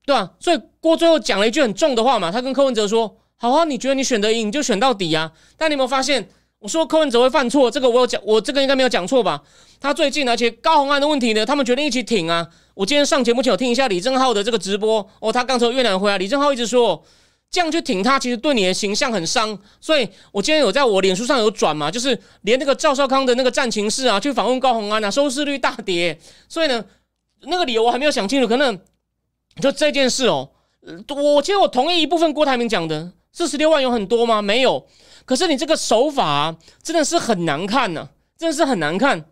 对吧？所以郭最后讲了一句很重的话嘛，他跟柯文哲说。好啊，你觉得你选得赢，你就选到底呀。但你有没有发现，我说柯文哲会犯错，这个我有讲，我这个应该没有讲错吧？他最近而且高红安的问题呢，他们决定一起挺啊。我今天上节目前有听一下李正浩的这个直播哦，他刚从越南回来，李正浩一直说这样去挺他，其实对你的形象很伤。所以我今天有在我脸书上有转嘛，就是连那个赵少康的那个战情室啊，去访问高红安啊，收视率大跌。所以呢，那个理由我还没有想清楚，可能就这件事哦，我其实我同意一部分郭台铭讲的。四十六万有很多吗？没有。可是你这个手法真的是很难看呢，真的是很难看。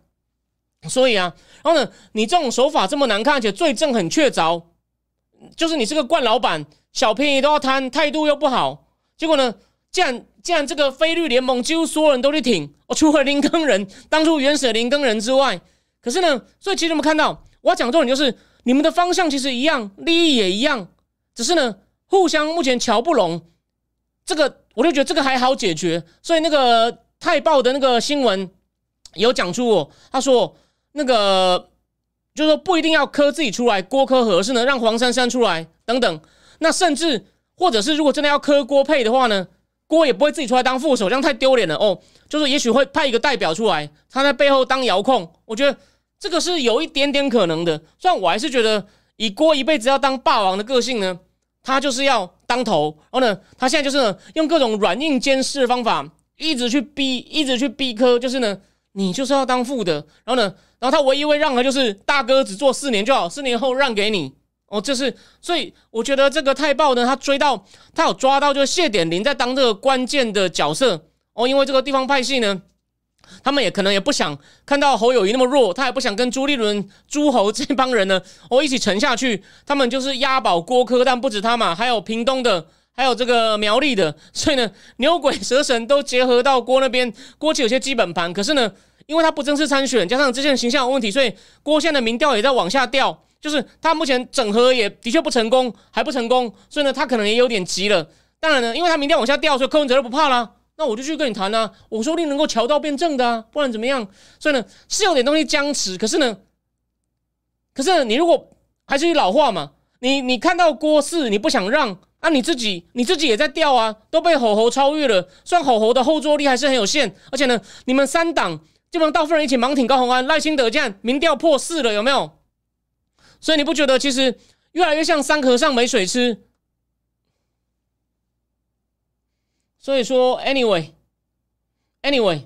所以啊，然后呢，你这种手法这么难看，而且罪证很确凿，就是你是个惯老板，小便宜都要贪，态度又不好。结果呢，既然既然这个菲律联盟几乎所有人都去挺，哦，除了林更人当初原始林更人之外，可是呢，所以其实我们看到，我要讲重点就是你们的方向其实一样，利益也一样，只是呢，互相目前瞧不拢。这个我就觉得这个还好解决，所以那个泰报的那个新闻有讲出，他说那个就是说不一定要科自己出来，郭柯合适呢，让黄珊珊出来等等。那甚至或者是如果真的要科郭配的话呢，郭也不会自己出来当副手，这样太丢脸了哦。就是也许会派一个代表出来，他在背后当遥控。我觉得这个是有一点点可能的，虽然我还是觉得以郭一辈子要当霸王的个性呢。他就是要当头，然后呢，他现在就是呢，用各种软硬兼施的方法，一直去逼，一直去逼科，就是呢，你就是要当副的，然后呢，然后他唯一会让的就是大哥只做四年就好，四年后让给你，哦，这是，所以我觉得这个太爆呢，他追到，他有抓到，就是谢点林在当这个关键的角色，哦，因为这个地方派系呢。他们也可能也不想看到侯友谊那么弱，他也不想跟朱立伦、诸侯这帮人呢，哦一起沉下去。他们就是押宝郭科，但不止他嘛，还有屏东的，还有这个苗栗的。所以呢，牛鬼蛇神都结合到郭那边。郭其有些基本盘，可是呢，因为他不正式参选，加上之前形象有问题，所以郭现在的民调也在往下掉。就是他目前整合也的确不成功，还不成功，所以呢，他可能也有点急了。当然呢，因为他民调往下掉，所以柯文哲就不怕了。那我就去跟你谈啊，我说不定能够桥到变正的啊，不然怎么样？所以呢，是有点东西僵持。可是呢，可是你如果还是老话嘛，你你看到郭四你不想让啊，你自己你自己也在掉啊，都被吼吼超越了。虽然吼吼的后坐力还是很有限，而且呢，你们三党基本上大部分人一起盲挺高鸿安、赖清德，这样民调破四了，有没有？所以你不觉得其实越来越像三和尚没水吃？所以说，anyway，anyway，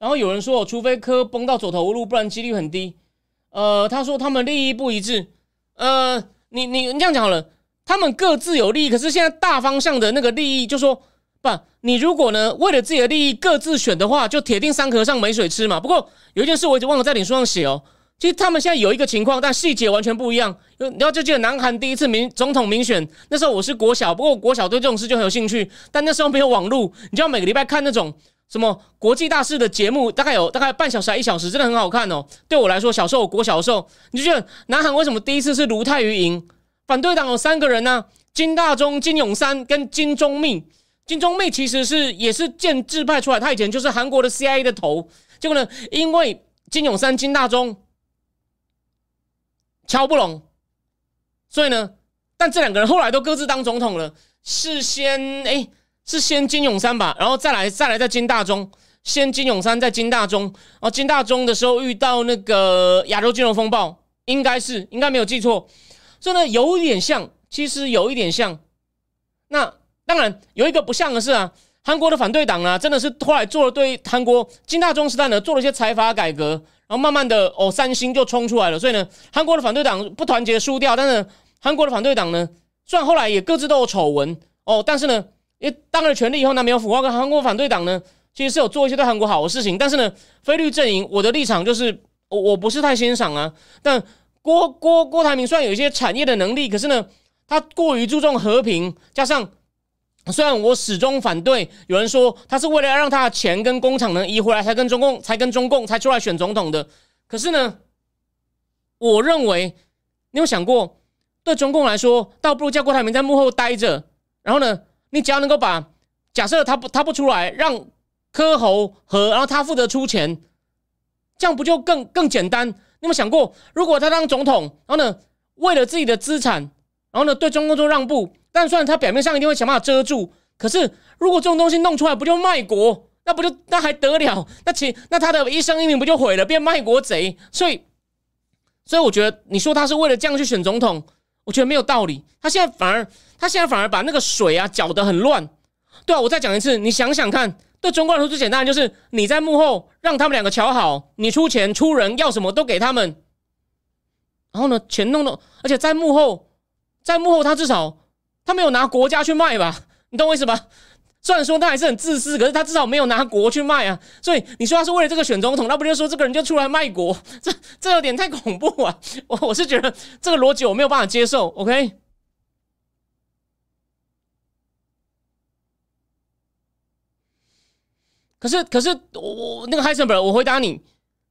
然后有人说，除非科崩到走投无路，不然几率很低。呃，他说他们利益不一致。呃，你你你这样讲好了，他们各自有利益，可是现在大方向的那个利益，就说不，你如果呢为了自己的利益各自选的话，就铁定三和尚没水吃嘛。不过有一件事我一直忘了在脸书上写哦。其实他们现在有一个情况，但细节完全不一样。你要就记得南韩第一次民总统民选，那时候我是国小，不过国小对这种事就很有兴趣。但那时候没有网络，你就要每个礼拜看那种什么国际大事的节目，大概有大概半小时还一小时，真的很好看哦。对我来说，小时候国小的时候，你就觉得南韩为什么第一次是卢泰愚赢？反对党有三个人呢，金大中、金永三跟金钟密。金钟密其实是也是建制派出来，他以前就是韩国的 CIA 的头。结果呢，因为金永三、金大中。敲不拢，所以呢，但这两个人后来都各自当总统了。是先哎，是先金永山吧，然后再来再来再金大中，先金永山再金大中。然后金大中的时候遇到那个亚洲金融风暴，应该是应该没有记错，所以呢有一点像，其实有一点像。那当然有一个不像的是啊，韩国的反对党啊，真的是后来做了对韩国金大中时代呢做了一些财阀改革。然后慢慢的哦，三星就冲出来了，所以呢，韩国的反对党不团结输掉。但是韩国的反对党呢，虽然后来也各自都有丑闻哦，但是呢，因为当了权力以后呢，没有腐化跟韩国反对党呢，其实是有做一些对韩国好的事情，但是呢，菲律阵营我的立场就是我我不是太欣赏啊。但郭郭郭台铭虽然有一些产业的能力，可是呢，他过于注重和平，加上。虽然我始终反对，有人说他是为了要让他的钱跟工厂能移回来，才跟中共才跟中共才出来选总统的。可是呢，我认为你有想过，对中共来说，倒不如叫郭台铭在幕后待着。然后呢，你只要能够把假设他不他不出来，让柯侯和然后他负责出钱，这样不就更更简单？你有没有想过，如果他当总统，然后呢，为了自己的资产，然后呢，对中共做让步？但虽然他表面上一定会想办法遮住，可是如果这种东西弄出来，不就卖国？那不就那还得了？那其那他的一生一命不就毁了，变卖国贼？所以，所以我觉得你说他是为了这样去选总统，我觉得没有道理。他现在反而他现在反而把那个水啊搅得很乱。对啊，我再讲一次，你想想看，对中国来说最简单就是你在幕后让他们两个瞧好，你出钱出人，要什么都给他们。然后呢，钱弄弄，而且在幕后，在幕后他至少。他没有拿国家去卖吧？你懂我意思吧？虽然说他还是很自私，可是他至少没有拿国去卖啊。所以你说他是为了这个选总统，那不就说这个人就出来卖国？这这有点太恐怖啊！我我是觉得这个逻辑我没有办法接受。OK，可是可是我那个海森伯，我回答你，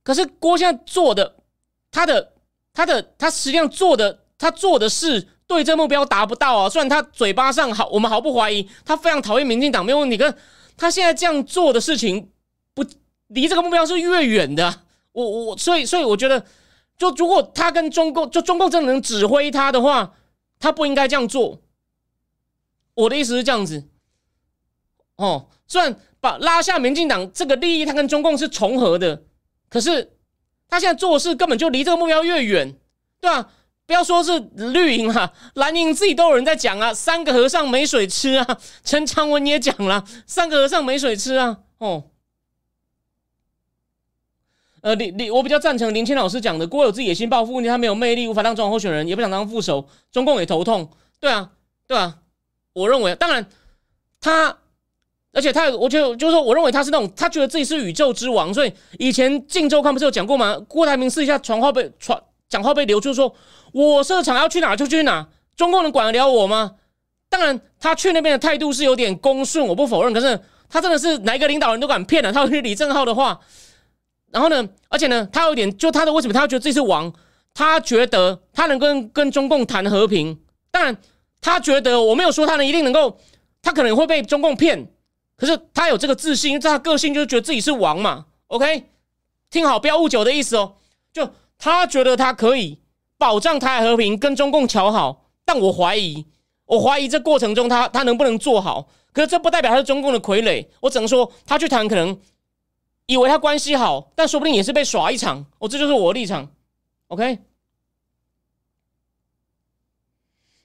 可是郭现在做的，他的他的他实际上做的，他做的事。对这目标达不到啊！虽然他嘴巴上好，我们毫不怀疑他非常讨厌民进党，没有问题。可他现在这样做的事情，不离这个目标是越远的。我我所以所以我觉得，就如果他跟中共，就中共真的能指挥他的话，他不应该这样做。我的意思是这样子。哦，虽然把拉下民进党这个利益，他跟中共是重合的，可是他现在做事根本就离这个目标越远，对吧？不要说是绿营啊，蓝营自己都有人在讲啊，三个和尚没水吃啊。陈长文也讲了，三个和尚没水吃啊。哦，呃，林林，我比较赞成林清老师讲的，郭有志野心抱负，问题他没有魅力，无法当总统候选人，也不想当副手，中共也头痛。对啊，对啊，我认为，当然他，而且他，我觉得就是说，我认为他是那种，他觉得自己是宇宙之王，所以以前《晋周刊》不是有讲过吗？郭台铭试一下传话被传。讲话被流出，说我设厂要去哪就去哪，中共能管得了我吗？当然，他去那边的态度是有点恭顺，我不否认。可是他真的是哪一个领导人都敢骗了，他会李正浩的话。然后呢，而且呢，他有点，就他的为什么他觉得自己是王？他觉得他能跟跟中共谈和平。当然，他觉得我没有说他能一定能够，他可能会被中共骗。可是他有这个自信，因为他个性就是觉得自己是王嘛。OK，听好，不要误解我的意思哦，就。他觉得他可以保障台海和平，跟中共调好，但我怀疑，我怀疑这过程中他他能不能做好？可是这不代表他是中共的傀儡，我只能说他去谈可能以为他关系好，但说不定也是被耍一场。哦，这就是我的立场。OK。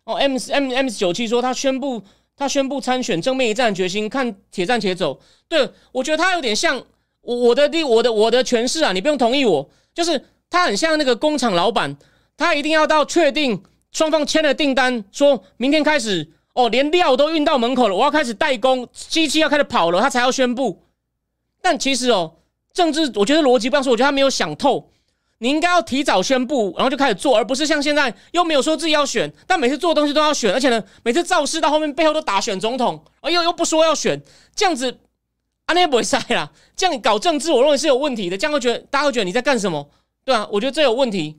哦，M M M 九七说他宣布他宣布参选，正面一战决心，看铁战且走。对我觉得他有点像我我的我的我的诠释啊，你不用同意我，就是。他很像那个工厂老板，他一定要到确定双方签了订单，说明天开始哦，连料都运到门口了，我要开始代工，机器要开始跑了，他才要宣布。但其实哦，政治我觉得逻辑不要说，我觉得他没有想透。你应该要提早宣布，然后就开始做，而不是像现在又没有说自己要选，但每次做东西都要选，而且呢，每次造势到后面背后都打选总统，而又又不说要选，这样子阿内不会塞啦。这样搞政治，我认为是有问题的。这样会觉得大家会觉得你在干什么？对啊，我觉得这有问题。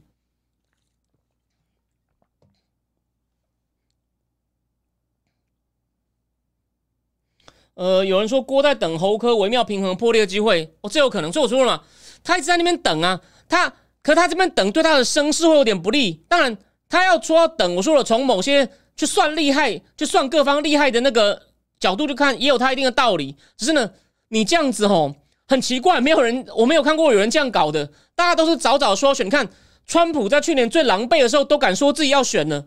呃，有人说郭在等侯科微妙平衡破裂的机会，哦，这有可能。所以我说了嘛，他一直在那边等啊，他可他这边等对他的声势会有点不利。当然，他要说要等，我说了，从某些去算厉害，就算各方厉害的那个角度去看，也有他一定的道理。只是呢，你这样子吼。很奇怪，没有人，我没有看过有人这样搞的。大家都是早早说选。你看，川普在去年最狼狈的时候都敢说自己要选呢。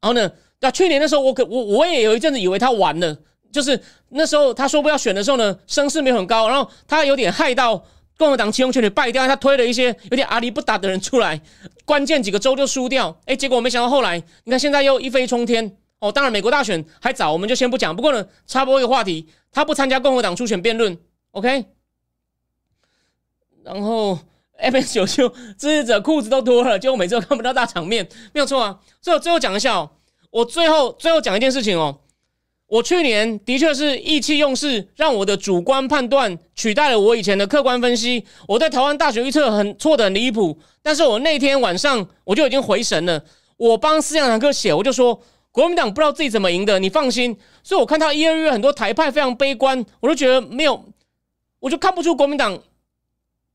然后呢，那去年的时候，我可我我也有一阵子以为他完了，就是那时候他说不要选的时候呢，声势没有很高，然后他有点害到共和党其中全体败掉，他推了一些有点阿里不打的人出来，关键几个州就输掉。哎，结果没想到后来，你看现在又一飞冲天。哦，当然美国大选还早，我们就先不讲。不过呢，插播一个话题，他不参加共和党初选辩论，OK。然后 M S 九九支持者裤子都脱了，结果每次都看不到大场面，没有错啊。最后最后讲一下哦，我最后最后讲一件事情哦。我去年的确是意气用事，让我的主观判断取代了我以前的客观分析。我在台湾大学预测很错的很离谱，但是我那天晚上我就已经回神了。我帮思想堂课写，我就说国民党不知道自己怎么赢的，你放心。所以我看到一二月很多台派非常悲观，我就觉得没有，我就看不出国民党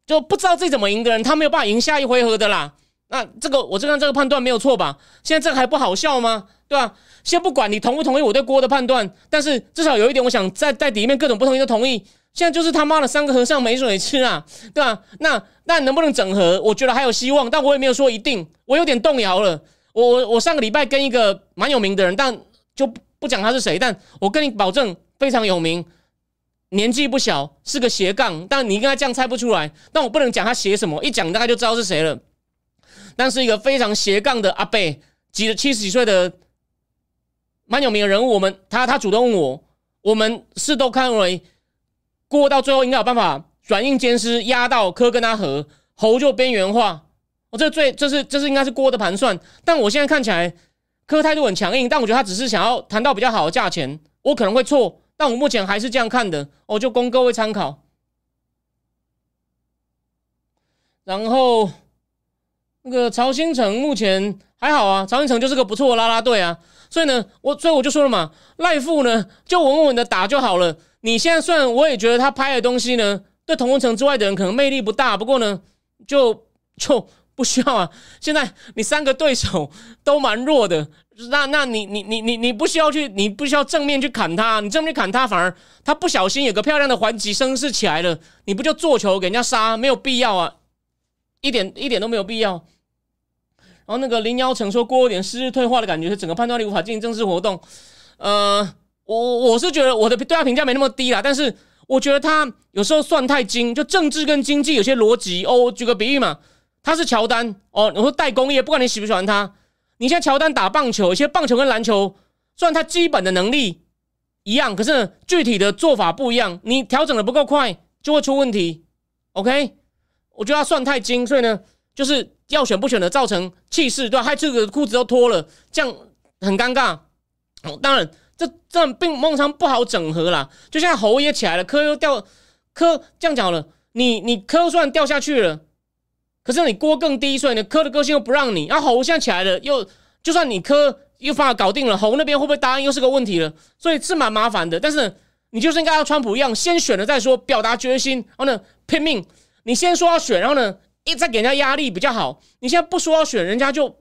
就不知道自己怎么赢的人，他没有办法赢下一回合的啦。那这个我这个这个判断没有错吧？现在这个还不好笑吗？对吧？先不管你同不同意我对郭的判断，但是至少有一点，我想在在底面各种不同意都同意。现在就是他妈的三个和尚没水吃啊，对吧？那那能不能整合？我觉得还有希望，但我也没有说一定。我有点动摇了。我我我上个礼拜跟一个蛮有名的人，但就不讲他是谁，但我跟你保证非常有名，年纪不小，是个斜杠。但你跟他这样猜不出来，但我不能讲他写什么，一讲大概就知道是谁了。但是一个非常斜杠的阿贝，几七十几岁的。蛮有名的人物，我们他他主动问我，我们是都看为郭到最后应该有办法软硬兼施，压到柯跟他和侯就边缘化。我这最这是这是应该是郭的盘算，但我现在看起来柯态度很强硬，但我觉得他只是想要谈到比较好的价钱，我可能会错，但我目前还是这样看的，我就供各位参考。然后那个曹新成目前还好啊，曹新成就是个不错的拉拉队啊。所以呢，我所以我就说了嘛，赖富呢就稳稳的打就好了。你现在虽然我也觉得他拍的东西呢，对同温层之外的人可能魅力不大，不过呢，就就不需要啊。现在你三个对手都蛮弱的，那那你你你你你不需要去，你不需要正面去砍他，你正面砍他反而他不小心有个漂亮的还击声势起来了，你不就做球给人家杀？没有必要啊，一点一点都没有必要。然后那个林妖成说郭有点失智退化的感觉，是整个判断力无法进行正式活动。呃，我我是觉得我的对他评价没那么低啦，但是我觉得他有时候算太精，就政治跟经济有些逻辑哦。举个比喻嘛，他是乔丹哦，你说代工业，不管你喜不喜欢他，你现在乔丹打棒球，有些棒球跟篮球，虽然他基本的能力一样，可是具体的做法不一样，你调整的不够快就会出问题。OK，我觉得他算太精，所以呢，就是。要选不选的，造成气势对吧？还这个裤子都脱了，这样很尴尬。哦，当然，这这并梦常不好整合啦。就像猴也起来了，科又掉，科这样讲了，你你科虽然掉下去了，可是你锅更低，所以呢，科的个性又不让你。然后猴现在起来了，又就算你科又把搞定了，猴那边会不会答应又是个问题了。所以是蛮麻烦的。但是你就是应该像川普一样，先选了再说，表达决心，然后呢拼命。你先说要选，然后呢？一再给人家压力比较好。你现在不说要选，人家就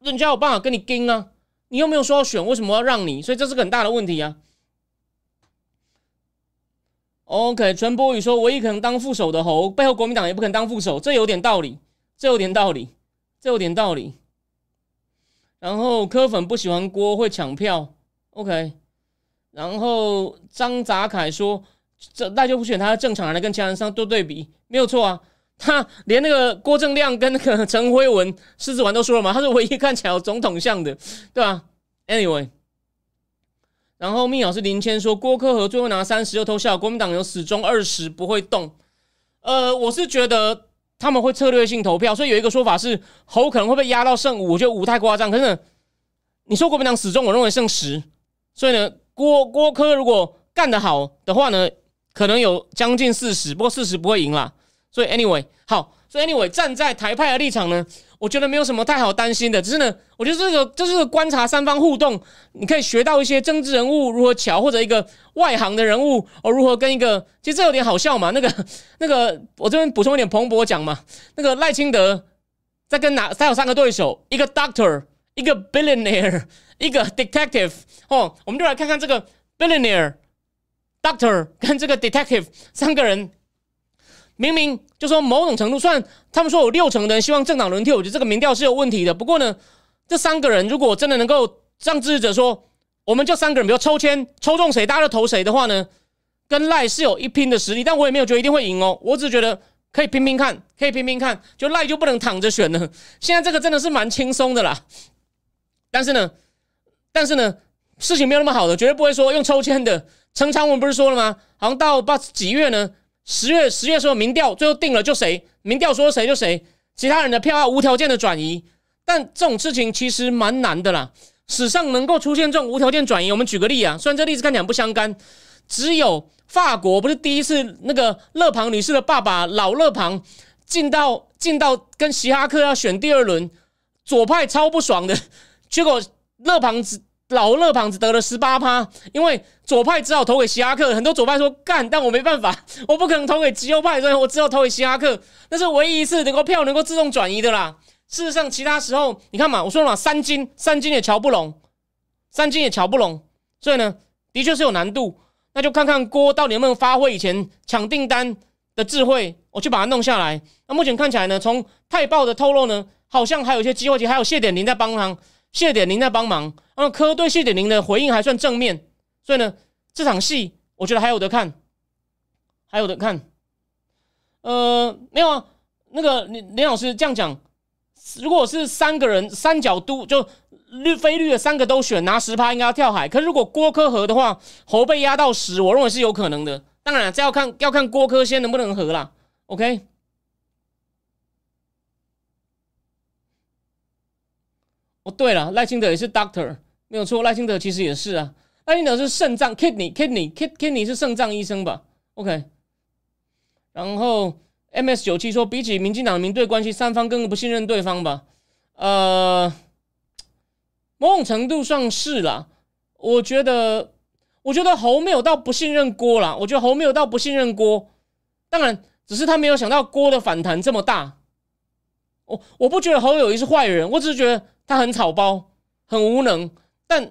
人家有办法跟你跟啊。你又没有说要选，为什么要让你？所以这是个很大的问题啊。OK，陈柏宇说唯一可能当副手的侯，背后国民党也不肯当副手，这有点道理，这有点道理，这有点道理。然后柯粉不喜欢郭会抢票，OK。然后张杂凯说这那就不选他正常人来跟其他人上做对比，没有错啊。他连那个郭正亮跟那个陈辉文、狮子丸都说了嘛，他是唯一看起来有总统像的，对吧？Anyway，然后密老师林谦说郭科和最后拿三十又偷笑，国民党有始终二十不会动。呃，我是觉得他们会策略性投票，所以有一个说法是侯可能会被压到剩五，我觉得五太夸张。可是你说国民党始终，我认为剩十，所以呢，郭郭科如果干得好的话呢，可能有将近四十，不过四十不会赢啦。所以，anyway，好，所以 anyway，站在台派的立场呢，我觉得没有什么太好担心的。只是呢，我觉得这个这是观察三方互动，你可以学到一些政治人物如何巧，或者一个外行的人物哦如何跟一个，其实这有点好笑嘛。那个那个，我这边补充一点，彭博讲嘛，那个赖清德在跟哪？他有三个对手，一个 doctor，一个 billionaire，一个 detective。哦，我们就来看看这个 billionaire Doctor 跟这个 detective 三个人。明明就说某种程度，算他们说有六成的人希望政党轮替，我觉得这个民调是有问题的。不过呢，这三个人如果真的能够让支持者说，我们就三个人，比如抽签抽中谁，大家就投谁的话呢，跟赖是有一拼的实力。但我也没有觉得一定会赢哦，我只觉得可以拼拼看，可以拼拼看。就赖就不能躺着选了。现在这个真的是蛮轻松的啦。但是呢，但是呢，事情没有那么好的，绝对不会说用抽签的。陈昌文不是说了吗？好像到八几月呢？十月十月时候民调最后定了就谁，民调说谁就谁，其他人的票要无条件的转移。但这种事情其实蛮难的啦。史上能够出现这种无条件转移，我们举个例啊，虽然这例子看起来不相干，只有法国不是第一次那个勒庞女士的爸爸老勒庞进到进到跟希哈克要选第二轮，左派超不爽的，结果勒庞只老勒庞子得了十八趴，因为左派只好投给希拉克，很多左派说干，但我没办法，我不可能投给极右派，所以我只好投给希拉克，那是唯一一次能够票能够自动转移的啦。事实上，其他时候你看嘛，我说了嘛，三金三金也瞧不拢，三金也瞧不拢，所以呢，的确是有难度。那就看看郭到底能不能发挥以前抢订单的智慧，我去把它弄下来。那目前看起来呢，从泰报的透露呢，好像还有一些机会，还有谢点林在帮忙，谢点玲在帮忙。那科对谢点玲的回应还算正面，所以呢，这场戏我觉得还有得看，还有得看。呃，没有啊，那个林林老师这样讲。如果是三个人三角都就绿非绿的三个都选拿十趴，应该要跳海。可是如果郭科和的话，猴被压到十，我认为是有可能的。当然，这要看要看郭科先能不能和啦。OK。哦，对了，赖清德也是 Doctor，没有错，赖清德其实也是啊。赖清德是肾脏 Kidney Kidney Kidney 是肾脏医生吧？OK。然后。M S 九七说，比起民进党民对关系，三方更不信任对方吧？呃，某种程度上是啦。我觉得，我觉得侯没有到不信任郭啦。我觉得侯没有到不信任郭，当然，只是他没有想到郭的反弹这么大。我我不觉得侯友谊是坏人，我只是觉得他很草包，很无能。但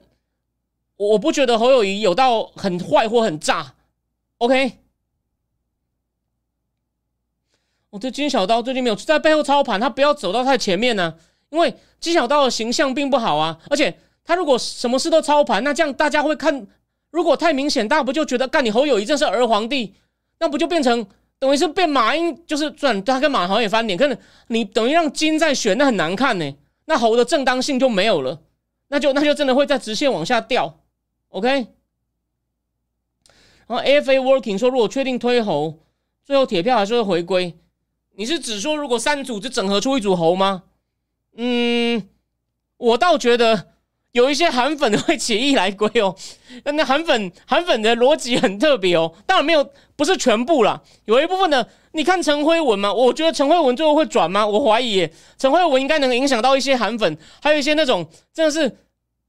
我不觉得侯友谊有到很坏或很炸。OK。我这金小刀最近没有在背后操盘，他不要走到太前面呢，因为金小刀的形象并不好啊。而且他如果什么事都操盘，那这样大家会看，如果太明显，大家不就觉得干你侯友谊这是儿皇帝？那不就变成等于是被马英，就是转他跟马豪也翻脸，可能你等于让金在选，那很难看呢。那猴的正当性就没有了，那就那就真的会在直线往下掉。OK，然后 AFA Working 说，如果确定推猴，最后铁票还是会回归。你是指说，如果三组就整合出一组猴吗？嗯，我倒觉得有一些韩粉会起义来归哦。那韩粉韩粉的逻辑很特别哦，当然没有，不是全部啦，有一部分的。你看陈辉文嘛，我觉得陈辉文最后会转吗？我怀疑陈辉文应该能影响到一些韩粉，还有一些那种真的是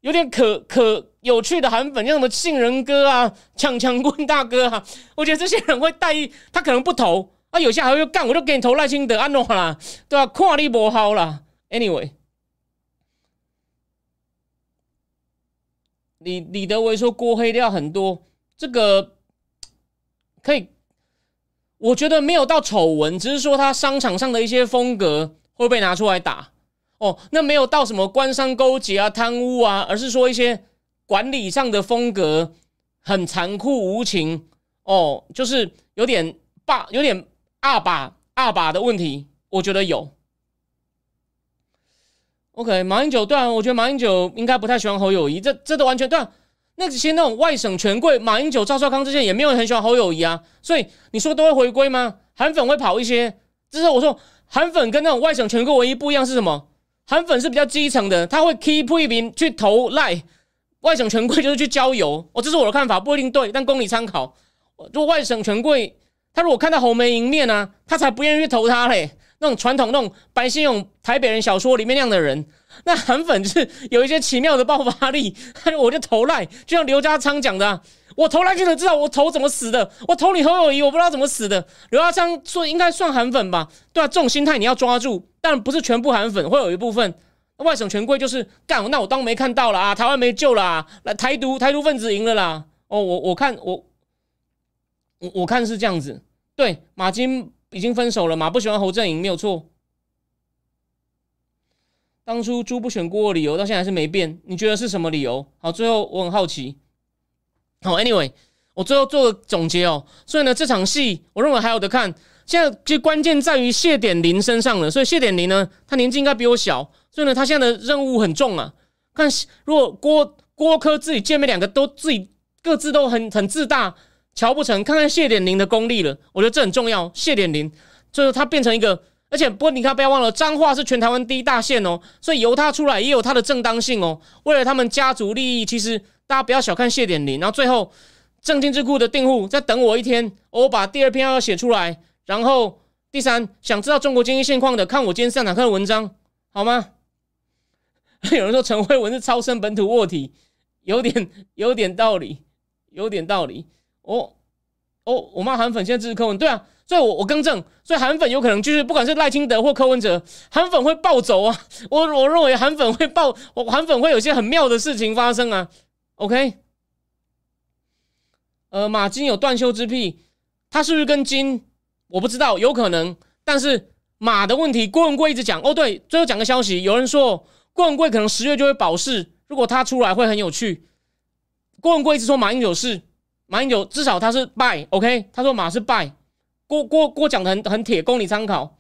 有点可可有趣的韩粉，像什么杏仁哥啊、抢抢棍大哥啊，我觉得这些人会带他可能不投。啊，有些还会干，我就给你投赖清德安诺啦，对吧？看你不好啦。Anyway，李李德维说锅黑料很多，这个可以，我觉得没有到丑闻，只是说他商场上的一些风格会被拿出来打。哦，那没有到什么官商勾结啊、贪污啊，而是说一些管理上的风格很残酷无情。哦，就是有点霸，有点。二把二把的问题，我觉得有。OK，马英九对啊，我觉得马英九应该不太喜欢侯友谊，这这都完全对啊。那些那种外省权贵，马英九、赵少康这些也没有很喜欢侯友谊啊。所以你说都会回归吗？韩粉会跑一些，就是我说韩粉跟那种外省权贵唯一不一样是什么？韩粉是比较基层的，他会 keep 一名去投赖，外省权贵就是去郊游。哦，这是我的看法，不一定对，但供你参考。如果外省权贵。他如果看到红梅迎面呢，他才不愿意去投他嘞。那种传统那种白先勇台北人小说里面那样的人，那韩粉就是有一些奇妙的爆发力。他 就我就投赖，就像刘家昌讲的，我投赖就能知道我投怎么死的。我投你侯友谊，我不知道怎么死的。刘家昌说应该算韩粉吧？对啊，这种心态你要抓住，但不是全部韩粉，会有一部分外省权贵就是干，那我当没看到了啊，台湾没救了啊，来台独台独分子赢了啦。哦，我我看我我我看是这样子。对，马金已经分手了，嘛不喜欢侯振营，没有错。当初朱不选郭的理由到现在还是没变，你觉得是什么理由？好，最后我很好奇。好，Anyway，我最后做个总结哦。所以呢，这场戏我认为还有的看。现在就关键在于谢点林身上了。所以谢点林呢，他年纪应该比我小，所以呢，他现在的任务很重啊。看如果郭郭科自己见面两个都自己各自都很很自大，瞧不成。看看谢点林的功力了，我觉得这很重要。谢点林就是他变成一个，而且不过你看不要忘了，彰化是全台湾第一大县哦，所以由他出来也有他的正当性哦。为了他们家族利益，其实大家不要小看谢点林。然后最后正金智库的订户再等我一天，我把第二篇要写出来。然后第三，想知道中国经济现况的，看我今天上场课的文章好吗？有人说陈慧文是超生本土卧底，有点有点道理，有点道理。哦哦，我骂韩粉现在支持柯文，对啊，所以我我更正，所以韩粉有可能就是不管是赖清德或柯文哲，韩粉会暴走啊。我我认为韩粉会暴，我韩粉会有些很妙的事情发生啊。OK，呃，马金有断袖之癖，他是不是跟金？我不知道，有可能。但是马的问题，郭文贵一直讲。哦，对，最后讲个消息，有人说。郭文贵可能十月就会保释，如果他出来会很有趣。郭文贵一直说马英九是马英九，至少他是败，OK？他说马是败。郭郭郭讲的很很铁，供你参考，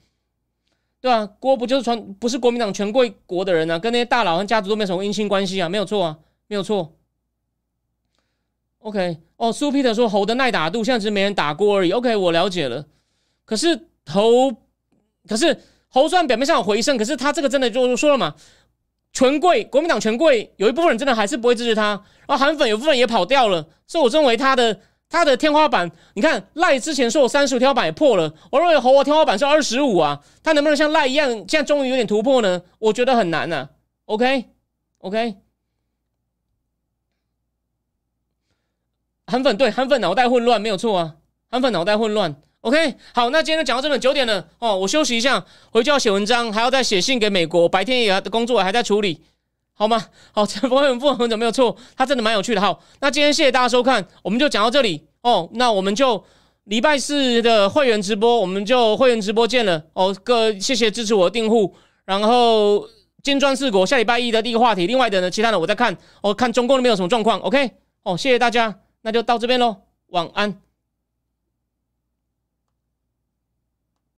对吧？郭不就是传不是国民党权贵国的人啊，跟那些大佬和家族都没有什么姻亲关系啊，没有错啊，没有错。OK，哦，苏皮特说猴的耐打度现在只是没人打过而已，OK，我了解了。可是猴，可是猴虽然表面上有回升，可是他这个真的就说了嘛。权贵，国民党权贵有一部分人真的还是不会支持他，然后韩粉有部分也跑掉了，所以我认为他的他的天花板，你看赖之前说我三十五天花板也破了，我认为侯我天花板是二十五啊，他能不能像赖一样，现在终于有点突破呢？我觉得很难呢。OK OK，韩粉对韩粉脑袋混乱没有错啊，韩粉脑袋混乱。OK，好，那今天就讲到这里九点了哦，我休息一下，回去要写文章，还要再写信给美国，白天也的工作还在处理，好吗？好，这 不会很不很久没有错，他真的蛮有趣的。好，那今天谢谢大家收看，我们就讲到这里哦，那我们就礼拜四的会员直播，我们就会员直播见了哦。各谢谢支持我的订户，然后金砖四国下礼拜一的第一个话题，另外的呢，其他的我在看，我看中共那边有什么状况。OK，哦，谢谢大家，那就到这边喽，晚安。